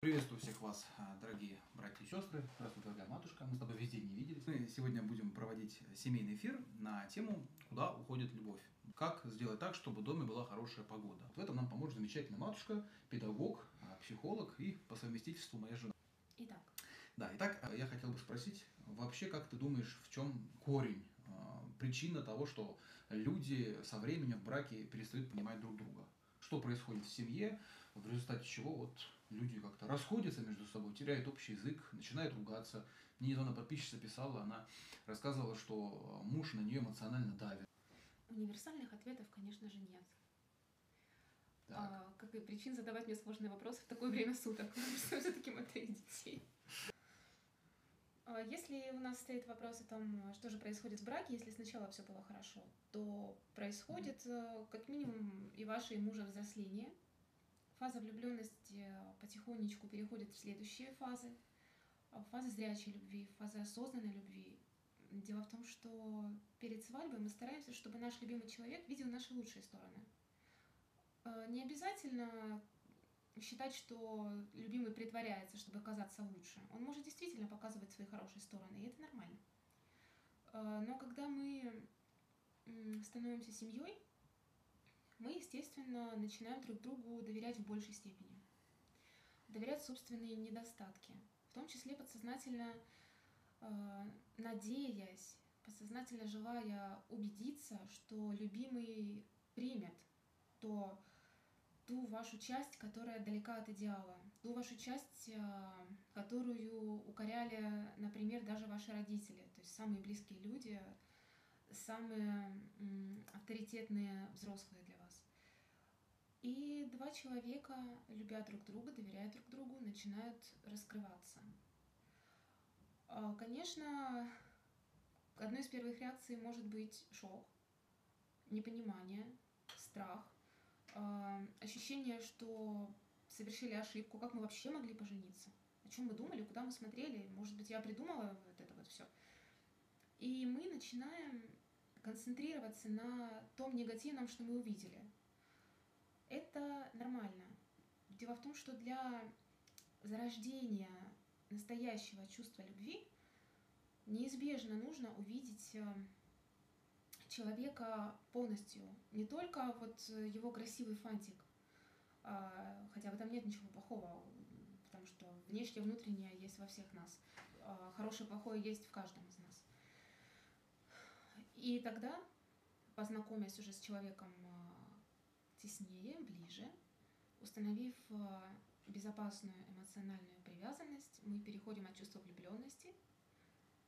Приветствую всех вас, а, дорогие братья и сестры. Здравствуй, дорогая матушка. Мы с тобой везде не виделись. Мы сегодня будем проводить семейный эфир на тему «Куда уходит любовь?». Как сделать так, чтобы в доме была хорошая погода. В этом нам поможет замечательная матушка, педагог, а, психолог и по совместительству моя жена. Итак. Да, итак, а, я хотел бы спросить, вообще, как ты думаешь, в чем корень, причина того, что люди со временем в браке перестают понимать друг друга? что происходит в семье, в результате чего вот люди как-то расходятся между собой, теряют общий язык, начинают ругаться. Мне недавно подписчица писала, она рассказывала, что муж на нее эмоционально давит. Универсальных ответов, конечно же, нет. А, как и причин задавать мне сложные вопросы в такое время суток, что все-таки мы троих детей. А если у нас стоит вопрос о том, что же происходит в браке, если сначала все было хорошо, то происходит э, как минимум и ваше и мужа взросление. Фаза влюбленности потихонечку переходит в следующие фазы. Фаза зрячей любви, фаза осознанной любви. Дело в том, что перед свадьбой мы стараемся, чтобы наш любимый человек видел наши лучшие стороны. Э, не обязательно считать, что любимый притворяется, чтобы казаться лучше. Он может действительно показывать свои хорошие стороны, и это нормально. Э, но когда мы становимся семьей, мы, естественно, начинаем друг другу доверять в большей степени. Доверять собственные недостатки. В том числе подсознательно э, надеясь, подсознательно желая убедиться, что любимый примет то, ту вашу часть, которая далека от идеала, ту вашу часть, э, которую укоряли, например, даже ваши родители, то есть самые близкие люди, самые авторитетные взрослые для вас. И два человека, любя друг друга, доверяя друг другу, начинают раскрываться. А, конечно, одной из первых реакций может быть шок, непонимание, страх — э, ощущение, что совершили ошибку, как мы вообще могли пожениться, о чем мы думали, куда мы смотрели, может быть, я придумала вот это вот все. И мы начинаем концентрироваться на том негативном, что мы увидели. Это нормально. Дело в том, что для зарождения настоящего чувства любви неизбежно нужно увидеть э, человека полностью. Не только вот его красивый фантик, а, хотя в этом нет ничего плохого, потому что внешнее, внутреннее есть во всех нас. А, хорошее, плохое есть в каждом из нас. И тогда, познакомясь уже с человеком а, теснее, ближе, установив безопасную эмоциональную привязанность, мы переходим от чувства влюбленности –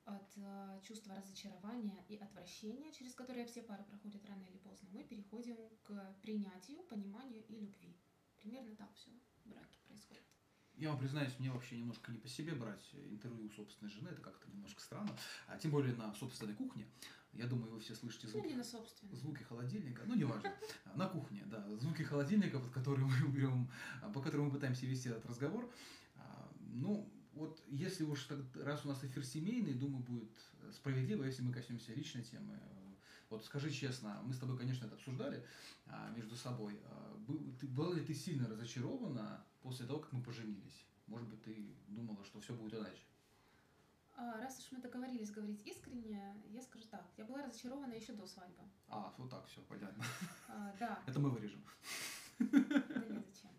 от э, чувства разочарования и отвращения, через которое все пары проходят рано или поздно, мы переходим к принятию, пониманию и любви. Примерно так все в браке происходит. Я вам признаюсь, мне вообще немножко не по себе брать интервью у собственной жены, это как-то немножко странно, а тем более на собственной кухне. Я думаю, вы все слышите звуки, ну, не на собственной. звуки холодильника, ну неважно, на кухне, да, звуки холодильника, под которые мы берем, по которым мы пытаемся вести этот разговор. А, ну, вот если уж так, раз у нас эфир семейный, думаю, будет справедливо, если мы коснемся личной темы. Вот скажи честно, мы с тобой, конечно, это обсуждали а, между собой. А, был, ты, была ли ты сильно разочарована после того, как мы поженились? Может быть, ты думала, что все будет иначе? А, раз уж мы договорились говорить искренне, я скажу так. Я была разочарована еще до свадьбы. А, вот так все, понятно. А, да. Это мы вырежем. Да нет, зачем?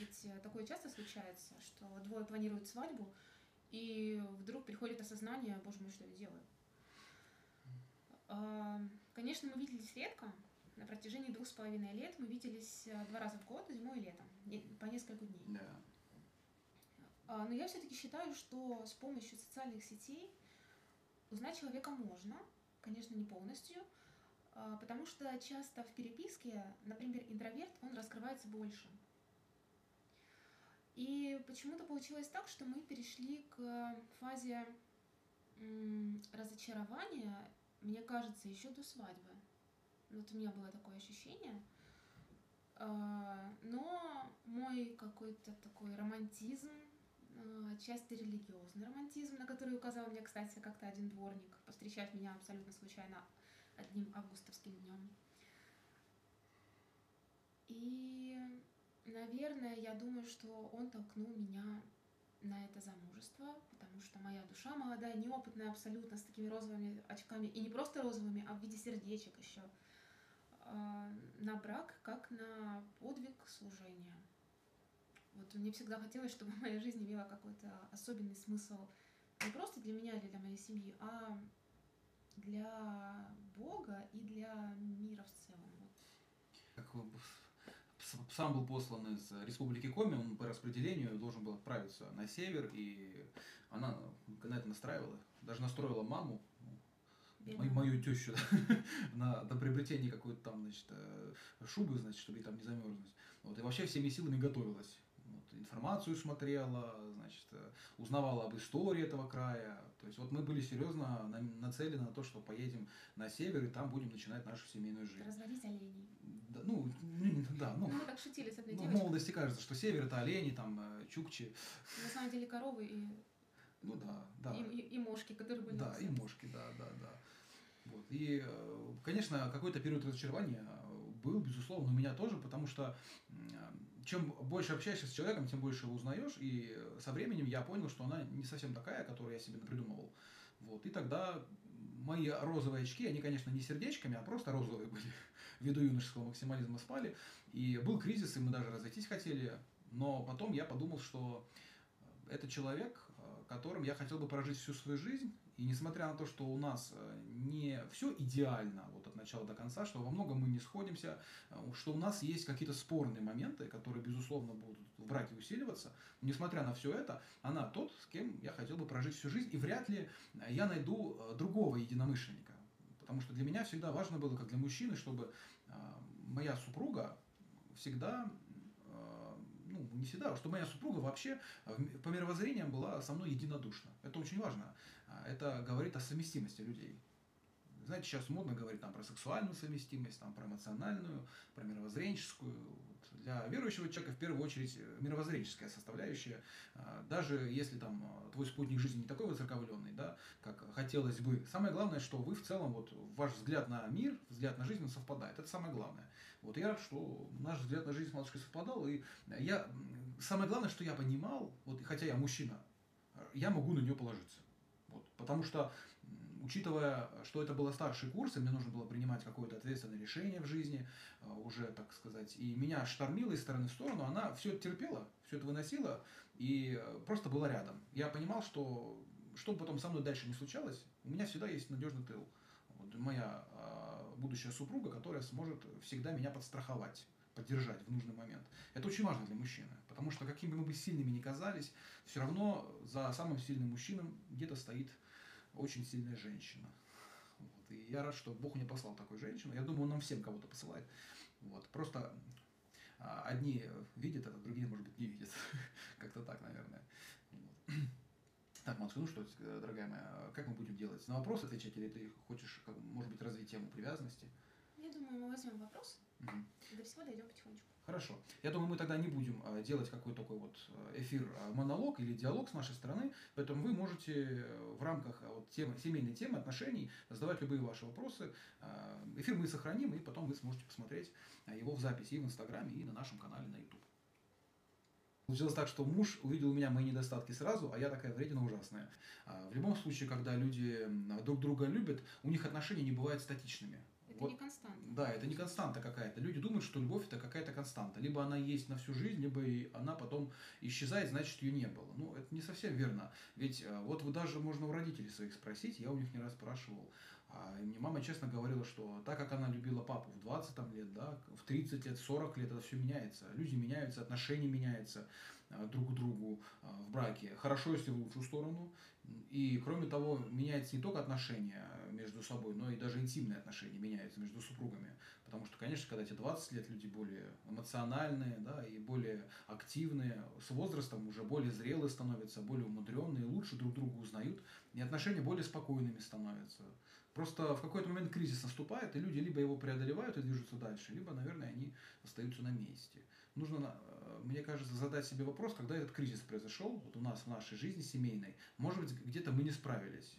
Ведь э, такое часто случается, что двое планируют свадьбу, и вдруг приходит осознание, боже мой, что я делаю. Конечно, мы виделись редко. На протяжении двух с половиной лет мы виделись э, два раза в год, зимой и летом, по несколько дней. Да. А, но я все-таки считаю, что с помощью социальных сетей узнать человека можно, конечно, не полностью, а, потому что часто в переписке, например, интроверт, он раскрывается больше. И почему-то получилось так, что мы перешли к фазе разочарования, мне кажется, еще до свадьбы. Вот у меня было такое ощущение. А, но мой какой-то такой романтизм, а, отчасти религиозный романтизм, на который указал мне, кстати, как-то один дворник, повстречав меня абсолютно случайно одним августовским днем. И Наверное, я думаю, что он толкнул меня на это замужество, потому что моя душа молодая, неопытная абсолютно, с такими розовыми очками, и не просто розовыми, а в виде сердечек еще, а, на брак как на подвиг служения. Вот мне всегда хотелось, чтобы моя жизнь имела какой-то особенный смысл не просто для меня или для моей семьи, а для Бога и для мира в целом. Как сам был послан из республики Коми, он по распределению должен был отправиться на север, и она на это настраивала, даже настроила маму, мою, мою тещу, на, на приобретение какой-то там, значит, э, шубы, значит, чтобы ей там не замерзнуть. Вот, и вообще всеми силами готовилась. Вот, информацию смотрела, значит, э, узнавала об истории этого края. То есть вот мы были серьезно нацелены на то, что поедем на север и там будем начинать нашу семейную жизнь. Разводить оленей. Да, ну, да, ну. Ну, мы так шутили с одной ну, В молодости кажется, что север это олени, там, э, чукчи. На самом деле коровы и ну да, да. И, и, и мошки, которые были. Да, и мошки, да, да, да. Вот. И, э, конечно, какой-то период разочарования был, безусловно, у меня тоже, потому что чем больше общаешься с человеком, тем больше его узнаешь, и со временем я понял, что она не совсем такая, которую я себе придумывал. Вот. И тогда мои розовые очки, они, конечно, не сердечками, а просто розовые были, ввиду юношеского максимализма спали. И был кризис, и мы даже разойтись хотели, но потом я подумал, что это человек, э, которым я хотел бы прожить всю свою жизнь, и несмотря на то, что у нас э, не все идеально вот от начала до конца, что во многом мы не сходимся, э, что у нас есть какие-то спорные моменты, которые, безусловно, будут в браке усиливаться, несмотря на все это, она тот, с кем я хотел бы прожить всю жизнь, и вряд ли я найду э, другого единомышленника. Потому что для меня всегда важно было, как для мужчины, чтобы моя супруга всегда ну, не всегда, что моя супруга вообще по мировоззрениям была со мной единодушна. Это очень важно. А это говорит о совместимости людей. Знаете, сейчас модно говорить там, про сексуальную совместимость, там, про эмоциональную, про мировоззренческую. Для верующего человека в первую очередь мировоззренческая составляющая. А, даже если там твой спутник жизни не такой воцерковленный, да, как хотелось бы. Самое главное, что вы в целом, вот, ваш взгляд на мир, взгляд на жизнь совпадает. Это самое главное. Вот я рад, что наш взгляд на жизнь с матушкой совпадал. И я, самое главное, что я понимал, вот, хотя я мужчина, я могу на нее положиться. Вот, потому что, учитывая, что это было старший курс, и мне нужно было принимать какое-то ответственное решение в жизни, а, уже, так сказать, и меня штормило из стороны в сторону, она все это терпела, все это выносила и просто была рядом. Я понимал, что что бы потом со мной дальше не случалось, у меня всегда есть надежный тыл. Вот моя э, будущая супруга, которая сможет всегда меня подстраховать поддержать в нужный момент. Это очень важно для мужчины, потому что какими бы мы сильными ни казались, все равно за самым сильным мужчином где-то стоит очень сильная женщина. Вот. И я рад, что Бог мне послал такую женщину. Я думаю, он нам всем кого-то посылает. Вот. Просто а, одни видят это, другие, может быть, не видят. Как-то так, наверное. Вот. Так, Матушка, ну что, дорогая моя, как мы будем делать? На вопрос отвечать или ты хочешь, может быть, развить тему привязанности? Я думаю, мы возьмем вопрос. Угу. До всего дойдем потихонечку. Хорошо. Я думаю, мы тогда не будем э, делать какой-то такой вот э, эфир, э, монолог или диалог с нашей стороны, поэтому вы можете в рамках вот темы, семейной темы, отношений задавать любые ваши вопросы. Эфир мы сохраним, и потом вы сможете посмотреть его в записи и в Инстаграме, и на нашем канале на YouTube. Получилось так, что муж увидел у меня мои недостатки сразу, а я такая вредина ужасная. В любом случае, когда люди друг друга любят, у них отношения не бывают статичными. Вот, не константа. Да, это не константа какая-то. Люди думают, что любовь это какая-то константа. Либо она есть на всю жизнь, либо и она потом исчезает, значит ее не было. Ну, это не совсем верно. Ведь э, вот вы даже можно у родителей своих спросить, я у них не раз спрашивал. А, мне мама честно говорила, что так как она любила папу в 20 там, лет, да, в 30 лет, 40 лет, это все меняется. Люди меняются, отношения меняются э, друг к другу э, в браке. Хорошо, если в лучшую сторону. И кроме того, меняется не только отношения между собой, но и даже интимные отношения меняются между супругами. Потому что, конечно, когда тебе 20 лет, люди более эмоциональные, да, и более активные, с возрастом уже более зрелые становятся, более умудренные, лучше друг друга узнают, и отношения более спокойными становятся. Просто в какой-то момент кризис наступает, и люди либо его преодолевают и движутся дальше, либо, наверное, они остаются на месте. Нужно, э, мне кажется, задать себе вопрос, когда этот кризис произошел, вот у нас в нашей жизни семейной, может быть, где-то мы не справились.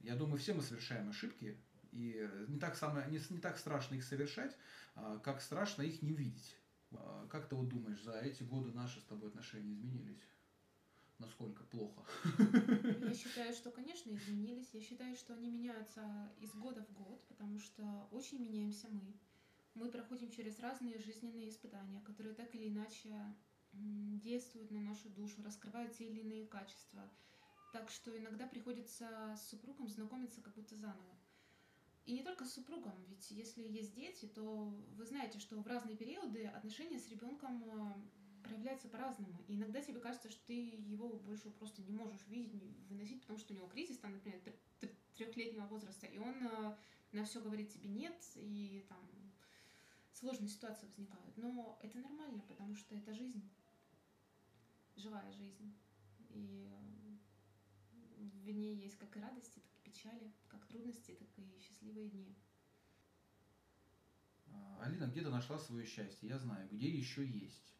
Я думаю, все мы совершаем ошибки, и не так, самое, не, не так страшно их совершать, а как страшно их не увидеть. А, как ты вот думаешь, за эти годы наши с тобой отношения изменились? Насколько плохо? Я считаю, что, конечно, изменились. Я считаю, что они меняются из года в год, потому что очень меняемся мы. Мы проходим через разные жизненные испытания, которые так или иначе действуют на нашу душу, раскрывают те или иные качества. Так что иногда приходится с супругом знакомиться как будто заново. И не только с супругом, ведь если есть дети, то вы знаете, что в разные периоды отношения с ребенком э, проявляются по-разному. И иногда тебе кажется, что ты его больше просто не можешь видеть, выносить, потому что у него кризис, там, например, трехлетнего возраста, и он э, на все говорит тебе нет, и там сложные ситуации возникают. Но это нормально, потому что это жизнь, живая жизнь. И в ней есть как и радости, так и печали, как трудности, так и счастливые дни. А, Алина где-то нашла свое счастье, я знаю, где еще есть.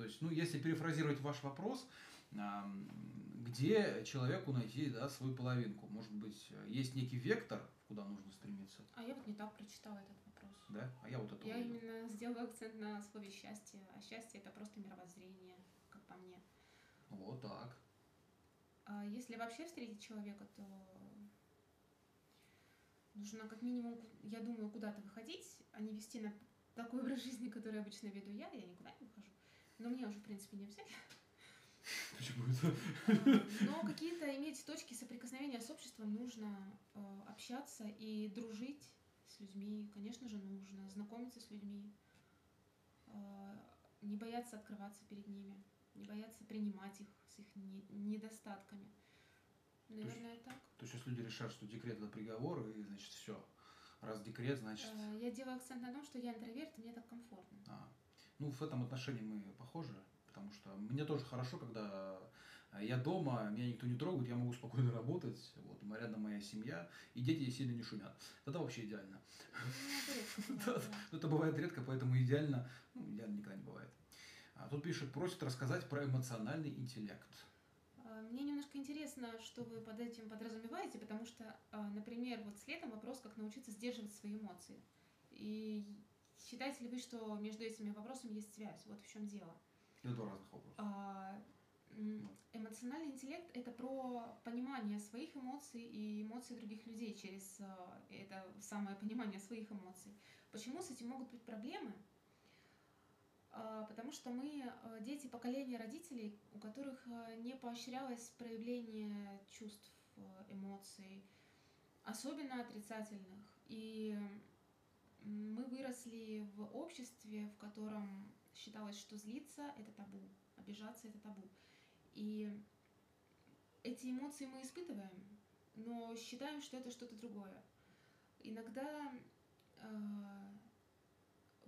То есть, ну, если перефразировать ваш вопрос, где человеку найти да, свою половинку? Может быть, есть некий вектор, куда нужно стремиться? А я вот не так прочитала этот вопрос. Да? А я вот это Я увидел. именно сделала акцент на слове счастье, а счастье это просто мировоззрение, как по мне. Вот так. А если вообще встретить человека, то нужно как минимум, я думаю, куда-то выходить, а не вести на такой образ жизни, который обычно веду я, я никуда не выхожу. Но мне уже, в принципе, не обязательно. Почему это? Но какие-то иметь точки соприкосновения с обществом нужно э, общаться и дружить с людьми, конечно же, нужно знакомиться с людьми, э, не бояться открываться перед ними, не бояться принимать их с их недостатками. Наверное, то так. То есть, если люди решат, что декрет это приговор, и значит все. Раз декрет, значит. Э, я делаю акцент на том, что я интроверт, и мне так комфортно. А. Ну, в этом отношении мы похожи, потому что мне тоже хорошо, когда я дома, меня никто не трогает, я могу спокойно работать, вот, рядом моя семья, и дети сильно не шумят. Это вообще идеально. Ну, это бывает редко, поэтому идеально, ну, идеально никогда не бывает. А тут пишет, просит рассказать про эмоциональный интеллект. А, мне немножко интересно, что вы под этим подразумеваете, потому что, а, например, вот с летом вопрос, как научиться сдерживать свои эмоции. И считаете ли вы, что между этими вопросами есть связь? Вот в чем дело. Это два разных вопроса. А, эмоциональный интеллект это про понимание своих эмоций и эмоций других людей через это самое понимание своих эмоций. Почему с этим могут быть проблемы? А, потому что мы э, дети поколения родителей, у которых не поощрялось проявление чувств, эмоций, особенно отрицательных. И мы выросли в обществе, в котором считалось, что злиться – это табу, обижаться – это табу. И эти эмоции мы испытываем, но считаем, что это что-то другое. Иногда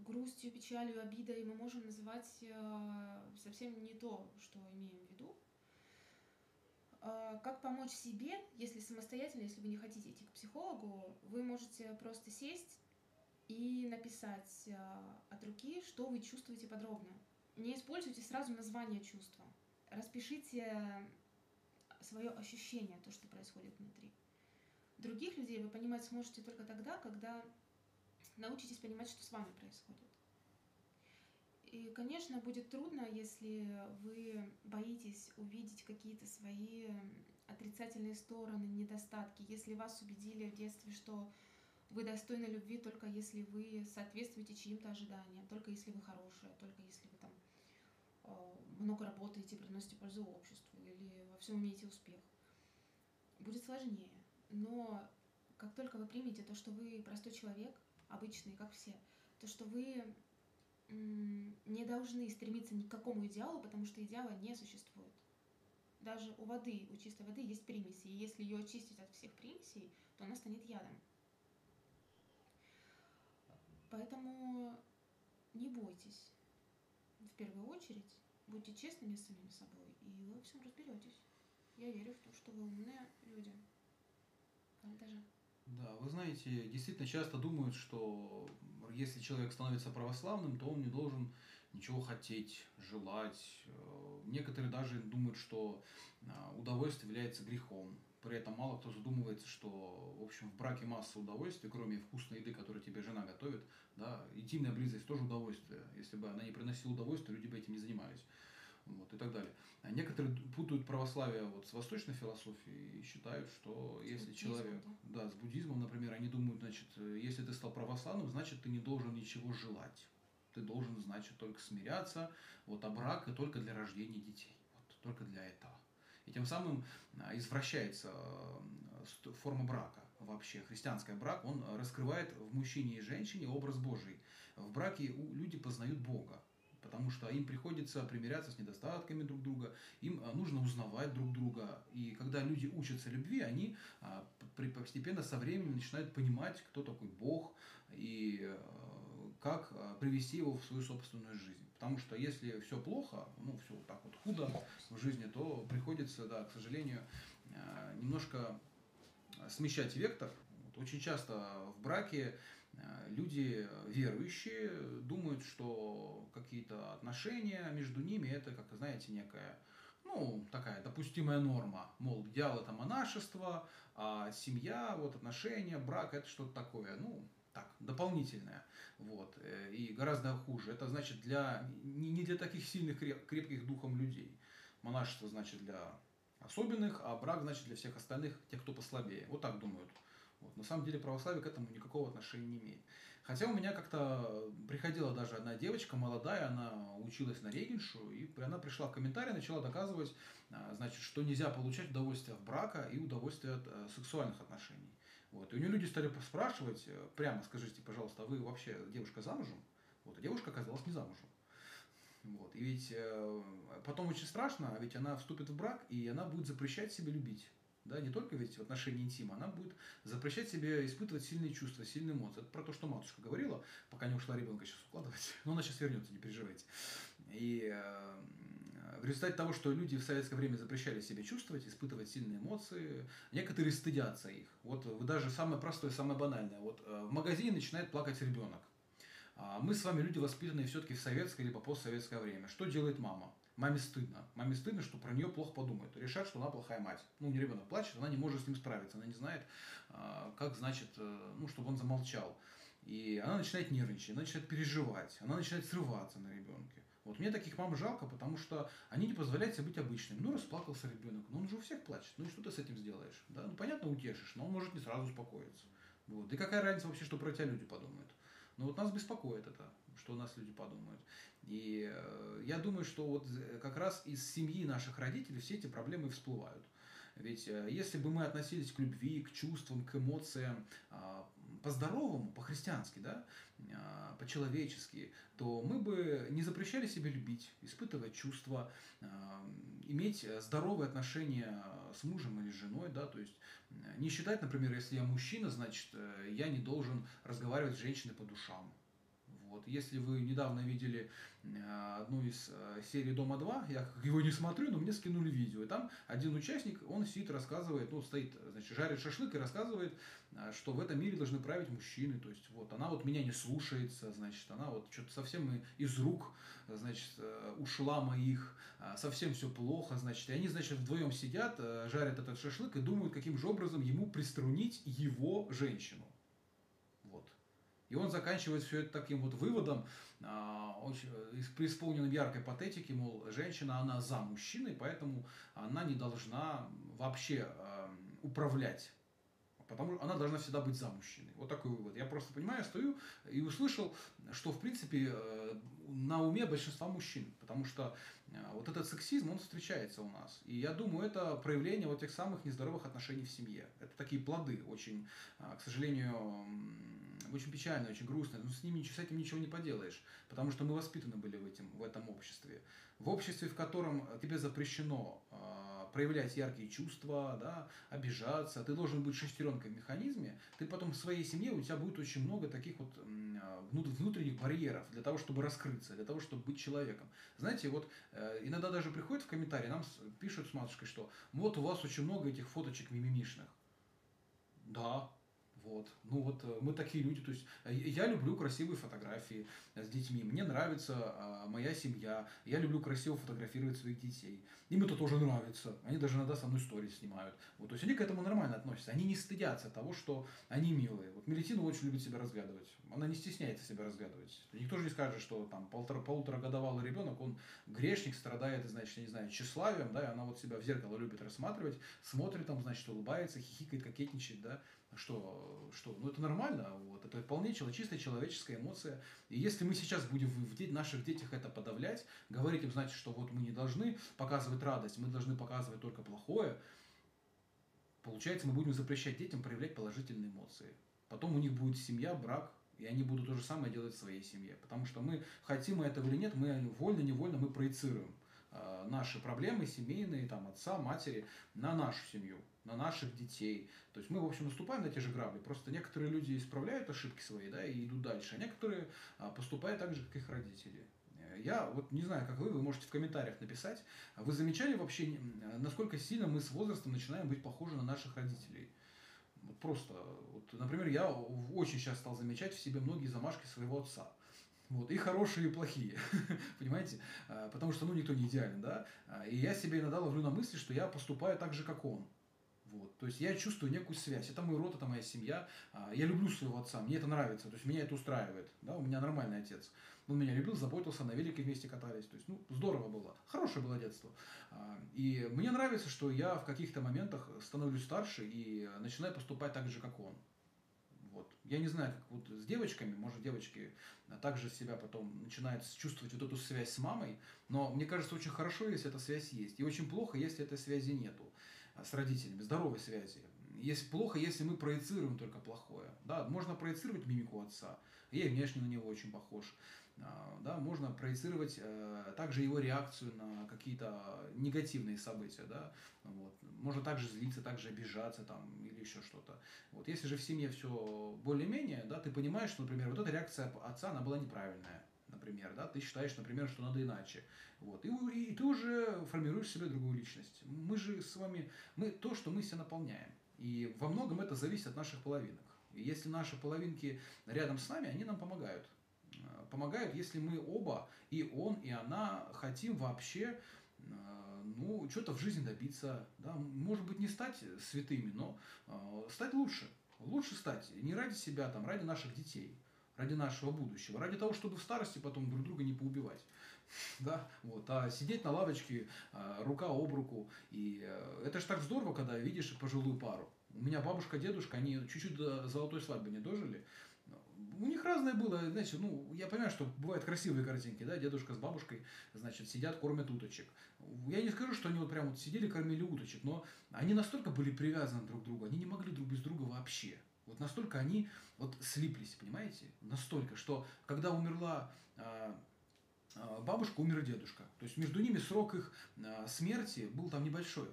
грустью, печалью, обидой мы можем называть э, совсем не то, что имеем в виду. Э, как помочь себе, если самостоятельно, если вы не хотите идти к психологу, вы можете просто сесть и написать э, от руки, что вы чувствуете подробно. Не используйте сразу название чувства. Распишите свое ощущение, то, что происходит внутри. Других людей вы понимать сможете только тогда, когда научитесь понимать, что с вами происходит. И, конечно, будет трудно, если вы боитесь увидеть какие-то свои отрицательные стороны, недостатки, если вас убедили в детстве, что вы достойны любви только если вы соответствуете чьим-то ожиданиям, только если вы хорошая, только если вы там э, много работаете, приносите пользу обществу или во всем имеете успех. Будет сложнее. Но как только вы примете то, что вы простой человек, обычные, как все, то, что вы не должны стремиться ни к какому идеалу, потому что идеала не существует. Даже у воды, у чистой воды есть примеси, и если ее очистить от всех примесей, то она станет ядом. Поэтому не бойтесь. В первую очередь, будьте честными с самим собой, и вы во всем разберетесь. Я верю в то, что вы умные люди. Даже. Да, вы знаете, действительно часто думают, что если человек становится православным, то он не должен ничего хотеть, желать. Э, некоторые даже думают, что а, удовольствие является грехом. При этом мало кто задумывается, что, в общем, в браке масса удовольствий, кроме вкусной еды, которую тебе жена готовит, да, интимная близость тоже удовольствие. Если бы она не приносила удовольствия, люди бы этим не занимались. Вот, и так далее. А некоторые путают православие вот с восточной философией и считают, что с если человек, да. да, с буддизмом, например, они думают, значит, если ты стал православным, значит, ты не должен ничего желать. Ты должен, значит, только смиряться, вот, а брак и только для рождения детей. Вот, только для этого. И тем самым а, извращается форма брака вообще. Христианский брак, он раскрывает в мужчине и женщине образ Божий. В браке люди познают Бога потому что им приходится примиряться с недостатками друг друга, им а, нужно узнавать друг друга. И когда люди учатся любви, они а, постепенно со временем начинают понимать, кто такой Бог и как привести его в свою собственную жизнь. Потому что если все плохо, ну все так вот худо в жизни, то приходится, да, к сожалению, э, немножко смещать вектор. Очень часто в браке э, люди верующие думают, что какие-то отношения между ними это, как знаете, некая ну, такая допустимая норма. Мол, идеал это монашество, а семья, вот отношения, брак это что-то такое. Ну, так, дополнительное. Вот, э, и гораздо хуже. Это значит для, не для таких сильных, крепких духом людей. Монашество значит для особенных, а брак значит для всех остальных, тех, кто послабее. Вот так думают. Вот. На самом деле православие к этому никакого отношения не имеет. Хотя у меня как-то приходила даже одна девочка молодая, она училась на регеншу, и она пришла в комментарии, начала доказывать, а, значит, что нельзя получать удовольствие от брака и удовольствие от э, сексуальных отношений. Вот. И у нее люди стали спрашивать, э, прямо скажите, пожалуйста, а вы вообще девушка замужем? Вот, а девушка оказалась не замужем. Вот. И ведь э, потом очень страшно, ведь она вступит в брак, и она будет запрещать себе любить. Да, не только ведь в отношении интима, она будет запрещать себе испытывать сильные чувства, сильные эмоции. Это про то, что матушка говорила, пока не ушла ребенка сейчас укладывать. Но она сейчас вернется, не переживайте. И э, в результате того, что люди в советское время запрещали себе чувствовать, испытывать сильные эмоции, некоторые стыдятся их. Вот даже самое простое, самое банальное. Вот э, в магазине начинает плакать ребенок. А мы с вами люди, воспитанные все-таки в советское либо постсоветское время. Что делает мама? Маме стыдно. Маме стыдно, что про нее плохо подумают. Решат, что она плохая мать. Ну, не ребенок плачет, она не может с ним справиться. Она не знает, а, как, значит, э, ну, чтобы он замолчал. И она начинает нервничать, она начинает переживать, она начинает срываться на ребенке. Вот мне таких мам жалко, потому что они не позволяют себе быть обычными. Ну, расплакался ребенок, ну он же у всех плачет. Ну и что ты с этим сделаешь? Да? Ну, понятно, утешишь, но он может не сразу успокоиться. Вот. И какая разница вообще, что про тебя люди подумают? Но вот нас беспокоит это, что у нас люди подумают. И э, я думаю, что вот как раз из семьи наших родителей все эти проблемы всплывают. Ведь э, если бы мы относились к любви, к чувствам, к эмоциям э, по-здоровому, по-христиански, да, а, по-человечески, то мы бы не запрещали себе любить, испытывать чувства, а, иметь здоровые отношения с мужем или женой, да, то есть не считать, например, если я мужчина, значит, э, я не должен разговаривать с женщиной по душам. Вот. Если вы недавно видели э, одну из э, серий «Дома-2», я его не смотрю, но мне скинули видео. И там один участник, он сидит, рассказывает, ну, стоит, значит, жарит шашлык и рассказывает, э, что в этом мире должны править мужчины. То есть, вот, она вот меня не слушается, значит, она вот что-то совсем из рук, значит, ушла моих, совсем все плохо, значит. И они, значит, вдвоем сидят, жарят этот шашлык и думают, каким же образом ему приструнить его женщину. И он заканчивает все это таким вот выводом, а, очень, преисполненным яркой патетики, мол, женщина, она за мужчиной, поэтому она не должна вообще а, управлять Потому что она должна всегда быть за мужчиной. Вот такой вывод. Я просто понимаю, стою и услышал, что в принципе э, на уме большинства мужчин. Потому что э, вот этот сексизм, он встречается у нас. И я думаю, это проявление вот тех самых нездоровых отношений в семье. Это такие плоды очень, э, к сожалению, очень печальные, очень грустные. Но с ними с этим ничего не поделаешь. Потому что мы воспитаны были в, этим, в этом обществе. В обществе, в котором тебе запрещено проявлять яркие чувства, да, обижаться, ты должен быть шестеренкой в механизме, ты потом в своей семье, у тебя будет очень много таких вот а, внутренних барьеров для того, чтобы раскрыться, для того, чтобы быть человеком. Знаете, вот э, иногда даже приходят в комментарии, нам пишут с матушкой, что вот у вас очень много этих фоточек мимимишных. Да, Вот. Ну вот э, мы такие люди. То есть э, я люблю красивые фотографии с детьми. Мне нравится а, моя семья. Я люблю красиво фотографировать своих детей. Им это тоже нравится. Они даже иногда со мной истории снимают. Вот. То есть они к этому нормально относятся. Они не стыдятся того, что они милые. Вот Мелитина очень любит себя разглядывать. Она не стесняется себя разглядывать. Никто же не скажет, что там полтора, полуторагодовалый ребенок, он грешник, страдает, значит, я не знаю, тщеславием, да, и она вот себя в зеркало любит рассматривать, смотрит там, значит, улыбается, хихикает, кокетничает, да, что, что, ну это нормально, вот, это вполне чисто человеческая эмоция. И если мы сейчас будем в де- наших детях это подавлять, говорить им, значит, что вот мы не должны показывать радость, мы должны показывать только плохое, получается, мы будем запрещать детям проявлять положительные эмоции. Потом у них будет семья, брак, и они будут то же самое делать в своей семье. Потому что мы, хотим мы этого или нет, мы вольно-невольно мы проецируем э, наши проблемы семейные, там, отца, матери, на нашу семью на наших детей. То есть мы, в общем, наступаем на те же грабли. Просто некоторые люди исправляют ошибки свои, да, и идут дальше, а некоторые а, поступают так же, как их родители. Я вот не знаю, как вы, вы можете в комментариях написать. Вы замечали вообще, насколько сильно мы с возрастом начинаем быть похожи на наших родителей? Вот просто, вот, например, я очень сейчас стал замечать в себе многие замашки своего отца. Вот, и хорошие, и плохие, понимаете? А, потому что, ну, никто не идеален, да? А, и я себе иногда ловлю на мысли, что я поступаю так же, как он. Вот. То есть я чувствую некую связь. Это мой род, это моя семья. А, я люблю своего отца, мне это нравится, то есть меня это устраивает. Да? У меня нормальный отец. Он меня любил, заботился, на велике вместе катались. То есть, ну, здорово было. Хорошее было детство. А, и мне нравится, что я в каких-то моментах становлюсь старше и начинаю поступать так же, как он. Вот. Я не знаю, как вот с девочками, может, девочки также себя потом начинают чувствовать вот эту связь с мамой, но мне кажется, очень хорошо, если эта связь есть, и очень плохо, если этой связи нету с родителями, здоровой связи. Если плохо, если мы проецируем только плохое. Да, можно проецировать мимику отца. Я внешне на него очень похож. А, да, можно проецировать э, также его реакцию на какие-то негативные события. Да, вот. Можно также злиться, также обижаться там, или еще что-то. Вот. Если же в семье все более-менее, да, ты понимаешь, что, например, вот эта реакция отца, она была неправильная например, да, ты считаешь, например, что надо иначе. Вот. И, и, ты уже формируешь себе другую личность. Мы же с вами, мы то, что мы себя наполняем. И во многом это зависит от наших половинок. И если наши половинки рядом с нами, они нам помогают. Э, помогают, если мы оба, и он, и она, хотим вообще э, ну, что-то в жизни добиться. Да? Может быть, не стать святыми, но э, стать лучше. Лучше стать не ради себя, там, ради наших детей ради нашего будущего, ради того, чтобы в старости потом друг друга не поубивать. Да, вот, а сидеть на лавочке а, рука об руку. И э, это же так здорово, когда видишь пожилую пару. У меня бабушка, дедушка, они чуть-чуть до золотой свадьбы не дожили. У них разное было, знаете, ну, я понимаю, что бывают красивые картинки, да, дедушка с бабушкой, значит, сидят, кормят уточек. Я не скажу, что они вот прям вот сидели, кормили уточек, но они настолько были привязаны друг к другу, они не могли друг без друга вообще. Вот настолько они вот слиплись, понимаете? Настолько, что когда умерла а, бабушка, умер дедушка. То есть между ними срок их а, смерти был там небольшой.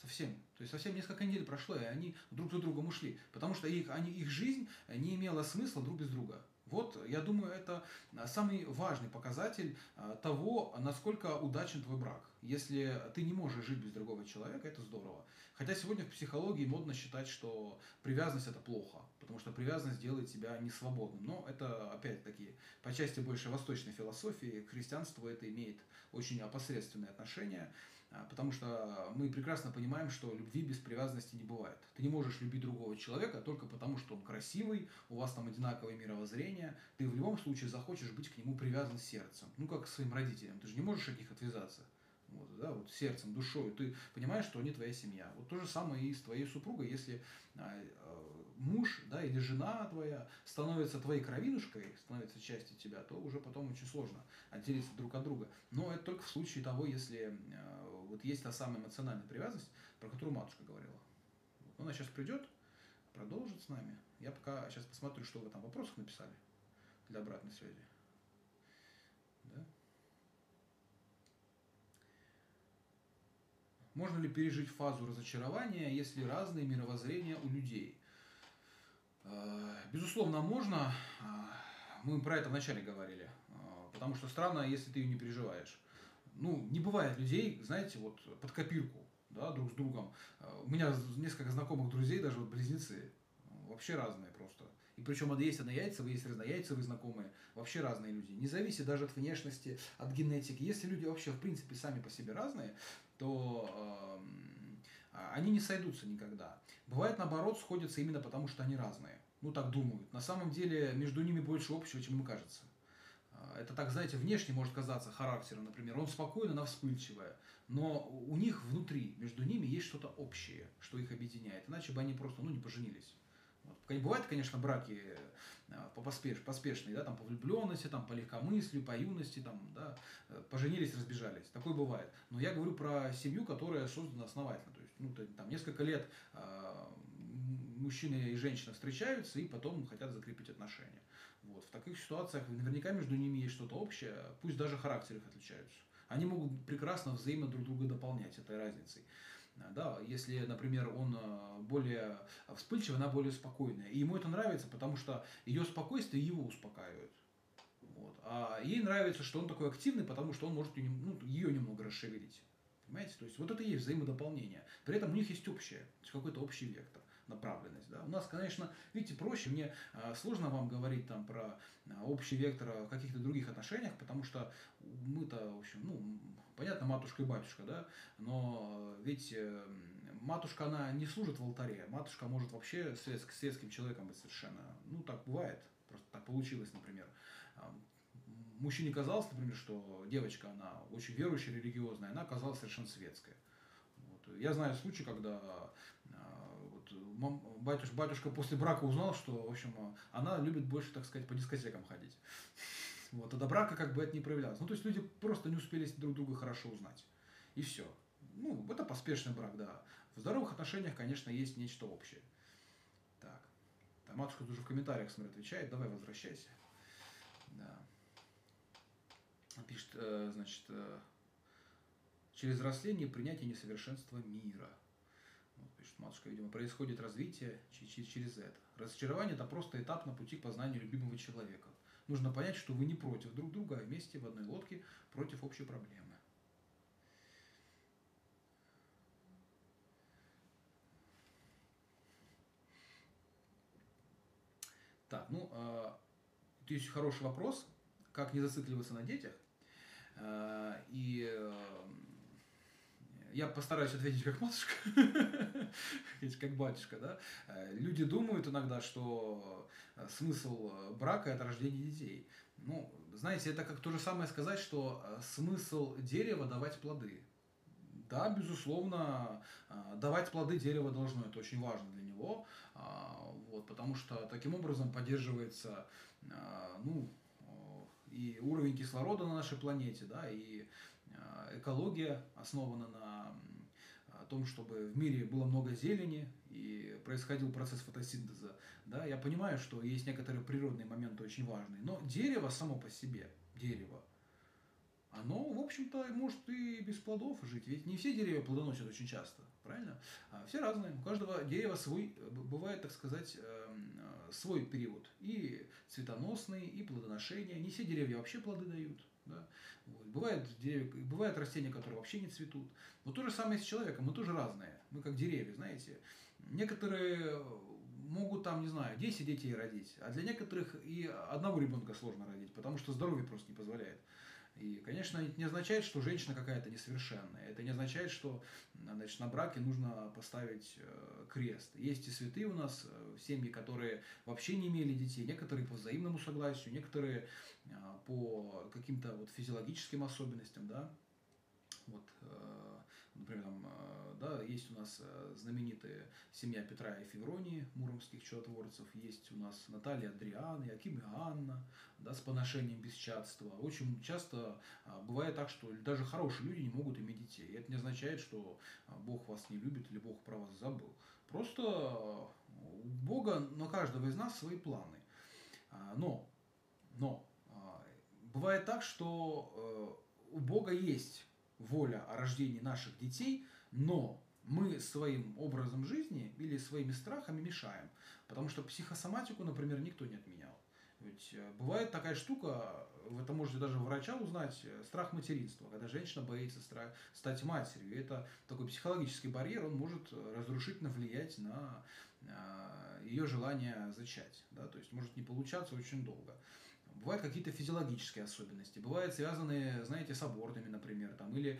Совсем. То есть совсем несколько недель прошло, и они друг за другом ушли. Потому что их, они, их жизнь не имела смысла друг без друга. Вот, я думаю, это самый важный показатель того, насколько удачен твой брак. Если ты не можешь жить без другого человека, это здорово. Хотя сегодня в психологии модно считать, что привязанность это плохо, потому что привязанность делает тебя несвободным. Но это, опять-таки, по части больше восточной философии, к христианству это имеет очень опосредственное отношение, а, потому что мы прекрасно понимаем, что любви без привязанности не бывает. Ты не можешь любить другого человека только потому, что он красивый, у вас там одинаковое мировоззрение, ты в любом случае захочешь быть к нему привязан сердцем, ну как к своим родителям, ты же не можешь от них отвязаться вот, да, вот сердцем, душой, ты понимаешь, что они твоя семья. Вот то же самое и с твоей супругой, если а, а, муж, да, или жена твоя становится твоей кровинушкой, становится частью тебя, то уже потом очень сложно отделиться друг от друга. Но это только в случае того, если а, вот есть та самая эмоциональная привязанность, про которую матушка говорила. Вот она сейчас придет, продолжит с нами. Я пока сейчас посмотрю, что вы там вопросах написали для обратной связи. Можно ли пережить фазу разочарования, если разные мировоззрения у людей? Э, безусловно, можно. Э, мы про это вначале говорили. Э, потому что странно, если ты ее не переживаешь. Ну, не бывает людей, знаете, вот под копирку, да, друг с другом. У меня несколько знакомых друзей, даже вот близнецы. вообще разные просто. И причем есть однояйцевые, есть разнояйцевые знакомые, вообще разные люди. Не зависит даже от внешности, от генетики. Если люди вообще, в принципе, сами по себе разные, то э, они не сойдутся никогда. Бывает, наоборот, сходятся именно потому, что они разные. Ну, так думают. На самом деле, между ними больше общего, чем им кажется. А, это так, знаете, внешне может казаться характером, например. Он спокойный, она вспыльчивая. Но у них внутри, между ними есть что-то общее, что их объединяет. Иначе бы они просто, ну, не поженились. Вот. Бывают, конечно, браки а, по поспеш, поспешные, да, там по влюбленности, там по легкомыслию, по юности, там, да, э, поженились, разбежались. Такое бывает. Но я говорю про семью, которая создана основательно. То есть, ну, там несколько лет э, мужчина и женщина встречаются и потом хотят закрепить отношения. Вот. В таких ситуациях наверняка между ними есть что-то общее, пусть даже характеры их отличаются. Они могут прекрасно взаимно друг друга дополнять этой разницей. Да, если, например, он э, более вспыльчивый, она более спокойная. И ему это нравится, потому что ее спокойствие его успокаивает. Вот. А ей нравится, что он такой активный, потому что он может ее, ну, ее немного расшевелить. Понимаете? То есть вот это и есть взаимодополнение. При этом у них есть общее, какой-то общий вектор направленность. Да? У нас, конечно, видите, проще, мне э, сложно вам говорить там про э, общий вектор в каких-то других отношениях, потому что мы-то, в общем, ну, понятно, матушка и батюшка, да, но ведь э, матушка, она не служит в алтаре, матушка может вообще светск, светским человеком быть совершенно, ну, так бывает, просто так получилось, например. Мужчине казалось, например, что девочка, она очень верующая, религиозная, она оказалась совершенно светская. Вот. Я знаю случай, когда батюшка, батюшка после брака узнал, что, в общем, она любит больше, так сказать, по дискотекам ходить. Вот, а до брака как бы это не проявлялось. Ну, то есть люди просто не успели друг друга хорошо узнать. И все. Ну, это поспешный брак, да. В здоровых отношениях, конечно, есть нечто общее. Так. Там матушка уже в комментариях, смотри, отвечает. Давай, возвращайся. Да. Пишет, э, значит, э, через взросление принятие несовершенства мира. Вот, пишет матушка, видимо, происходит развитие через это. Разочарование – это просто этап на пути к познанию любимого человека. Нужно понять, что вы не против друг друга, а вместе в одной лодке против общей проблемы. Так, ну, э, есть хороший вопрос, как не зацикливаться на детях. Э, и э, я постараюсь ответить как матушка, как батюшка, да. Э, люди думают иногда, что э, смысл брака – это рождение детей. Ну, знаете, это как то же самое сказать, что э, смысл дерева – давать плоды. Да, безусловно, давать плоды дерево должно, это очень важно для него, а, вот, потому что таким образом поддерживается ну, и уровень кислорода на нашей планете, да, и экология основана на том, чтобы в мире было много зелени и происходил процесс фотосинтеза, да, я понимаю, что есть некоторые природные моменты очень важные, но дерево само по себе, дерево, оно, в общем-то, может и без плодов жить. Ведь не все деревья плодоносят очень часто, правильно? А все разные. У каждого дерева свой, бывает, так сказать, эм, э, свой период. И цветоносный, и плодоношение. Не все деревья вообще плоды дают. Да? Вот. Бывают, деревья, бывают растения, которые вообще не цветут. Но то же самое с человеком, мы тоже разные. Мы как деревья, знаете. Некоторые могут там, не знаю, 10 детей родить, а для некоторых и одного ребенка сложно родить, потому что здоровье просто не позволяет. И, конечно, это не означает, что женщина какая-то несовершенная. Это не означает, что значит, на браке нужно поставить э, крест. Есть и святые у нас э, семьи, которые вообще не имели детей. Некоторые по взаимному согласию, некоторые по каким-то вот физиологическим особенностям, да. Вот, например, там, да, есть у нас знаменитая семья Петра и Февронии, муромских чудотворцев, есть у нас Наталья Адриан, Яким и Анна, да, с поношением бесчадства. Очень часто а, бывает так, что даже хорошие люди не могут иметь детей. И это не означает, что а, Бог вас не любит или Бог про вас забыл. Просто а, у Бога на каждого из нас свои планы. Но, но бывает так, что у Бога есть воля о рождении наших детей, но мы своим образом жизни или своими страхами мешаем. Потому что психосоматику, например, никто не отменял. Ведь э, бывает такая штука, вы это можете даже врача узнать, э, страх материнства, когда женщина боится стать матерью. Это такой психологический барьер, он может разрушительно влиять на ее желание зачать. Да? То есть может не получаться очень долго. Бывают какие-то физиологические особенности, бывают связанные, знаете, с абортами, например, там, или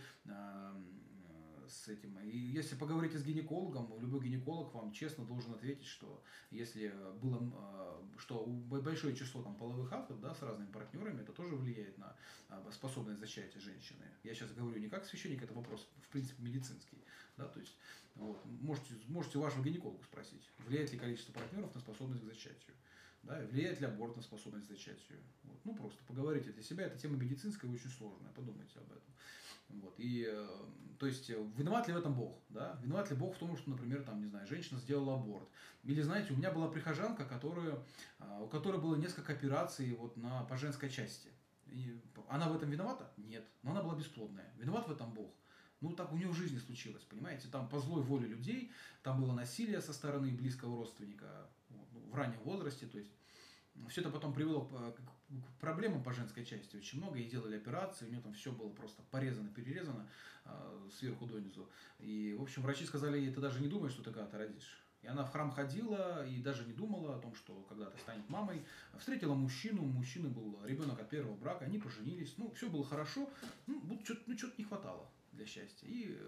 с этим. И если поговорите с гинекологом, любой гинеколог вам честно должен ответить, что если было, а, что большое число там половых актов, да, с разными партнерами, это тоже влияет на а, способность зачатия женщины. Я сейчас говорю не как священник, это вопрос, в принципе, медицинский. Да, то есть, вот, можете, можете вашего гинеколога спросить, влияет ли количество партнеров на способность к зачатию. Да, влияет ли аборт на способность к зачатию. Вот. Ну, просто поговорите для себя. Эта тема медицинская и очень сложная. Подумайте об этом. Вот. И, э, то есть, э, виноват ли в этом Бог? Да? Виноват ли Бог в том, что, например, там, не знаю, женщина сделала аборт? Или, знаете, у меня была прихожанка, которая, а, у которой было несколько операций вот на, по женской части. И она в этом виновата? Нет. Но она была бесплодная. Виноват в этом Бог? Ну, так у нее в жизни случилось, понимаете? Там по злой воле людей, там было насилие со стороны близкого родственника в раннем возрасте, то есть все это потом привело к проблемам по женской части очень много, ей делали операции, у нее там все было просто порезано, перерезано э, сверху донизу. И, в общем, врачи сказали ей, ты даже не думаешь, что ты когда-то родишь. И она в храм ходила и даже не думала о том, что когда-то станет мамой. Встретила мужчину, у мужчины был ребенок от первого брака, они поженились. Ну, все было хорошо, ну, что-то ну, не хватало для счастья. И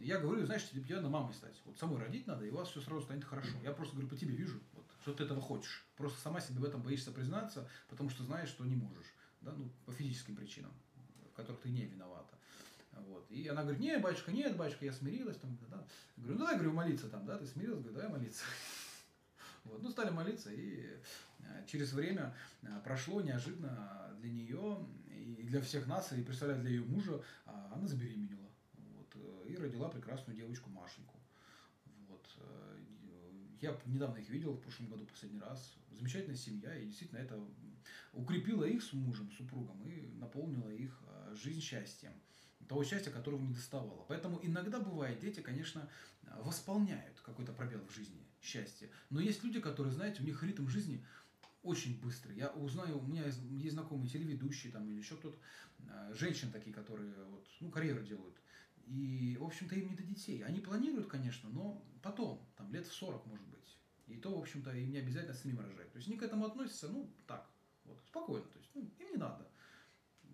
я говорю, знаешь, тебе надо мамой стать. Вот самой родить надо, и у вас все сразу станет хорошо. Я просто говорю, по тебе вижу, вот, что ты этого хочешь. Просто сама себе в этом боишься признаться, потому что знаешь, что не можешь. Да, ну, по физическим причинам, в которых ты не виновата. Вот. И она говорит, нет, батюшка, нет, батюшка, я смирилась. Там, да. Я говорю, ну давай, говорю, молиться там, да, ты смирилась, говорю, давай молиться. Вот. Ну, стали молиться, и э, через время э, прошло неожиданно для нее и для всех нас, и представляю, для ее мужа, а, она забеременела. Вот. Э, и родила прекрасную девочку Машеньку. Я недавно их видел, в прошлом году последний раз. Замечательная семья, и действительно это укрепило их с мужем, супругом, и наполнило их жизнь счастьем того счастья, которого не доставало. Поэтому иногда бывает, дети, конечно, восполняют какой-то пробел в жизни, счастье. Но есть люди, которые, знаете, у них ритм жизни очень быстрый. Я узнаю, у меня есть, есть знакомые телеведущие там или еще кто-то, а, женщин такие, которые вот, ну, карьеру делают. И, в общем-то, им не до детей. Они планируют, конечно, но потом, там, лет в 40, может быть. И то, в общем-то, им не обязательно самим рожать. То есть они к этому относятся, ну, так, вот, спокойно. То есть, ну, им не надо.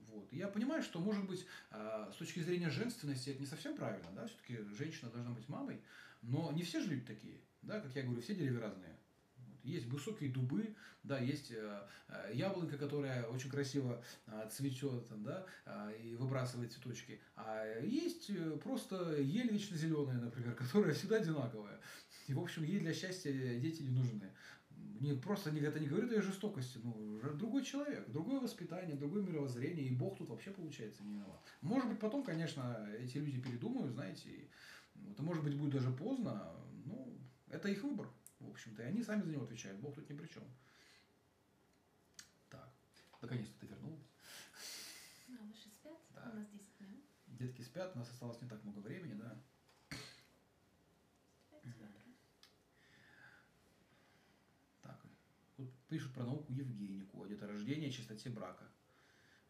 Вот. я понимаю, что, может быть, а, с точки зрения женственности это не совсем правильно, да, все-таки женщина должна быть мамой, но не все же люди такие, да, как я говорю, все деревья разные. Есть высокие дубы, да, есть э, э, яблонька, которая очень красиво э, цветет, да, э, и выбрасывает цветочки. А есть просто ель вечно зеленая, например, которая всегда одинаковая. И, в общем, ей для счастья дети не нужны не просто не, это не говорит о жестокости, ну, другой человек, другое воспитание, другое мировоззрение, и Бог тут вообще получается не виноват. Может быть, потом, конечно, эти люди передумают, знаете, и, и может быть, будет даже поздно, ну, это их выбор, в общем-то, и они сами за него отвечают, Бог тут ни при чем. Так, наконец-то ты вернулась. Ну, выше спят, да. у нас 10 минут. Детки спят, у нас осталось не так много времени, да. Тут пишут про науку Евгенику, о деторождении, чистоте брака.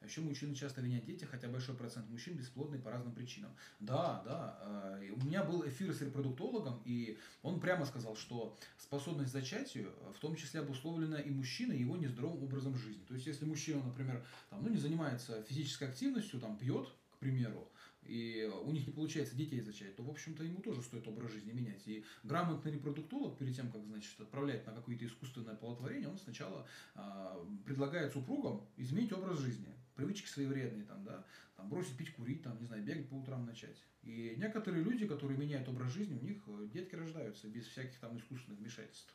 А еще мужчины часто винят дети, хотя большой процент мужчин бесплодный по разным причинам. Да, да. Э, у меня был эфир с репродуктологом, и он прямо сказал, что способность к зачатию в том числе обусловлена и мужчиной его нездоровым образом жизни. То есть, если мужчина, например, там, ну, не занимается физической активностью, там, пьет, к примеру, и у них не получается детей зачать, то, в общем-то, ему тоже стоит образ жизни менять. И грамотный репродуктолог, перед тем, как, значит, отправлять на какое-то искусственное оплодотворение, он сначала э, предлагает супругам изменить образ жизни. Привычки свои вредные, там, да, там, бросить пить, курить, там, не знаю, бегать по утрам начать. И некоторые люди, которые меняют образ жизни, у них э, детки рождаются без всяких там искусственных вмешательств.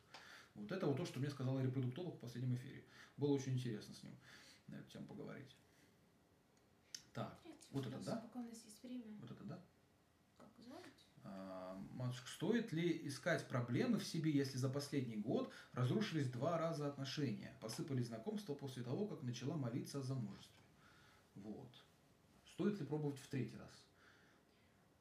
Вот это вот то, что мне сказал репродуктолог в последнем эфире. Было очень интересно с ним на эту тему поговорить. Так, Нет, вот это да? Вот это да? Как звать? А, матушка, стоит ли искать проблемы в себе, если за последний год разрушились два раза отношения, посыпались знакомства после того, как начала молиться о замужестве? Вот. Стоит ли пробовать в третий раз?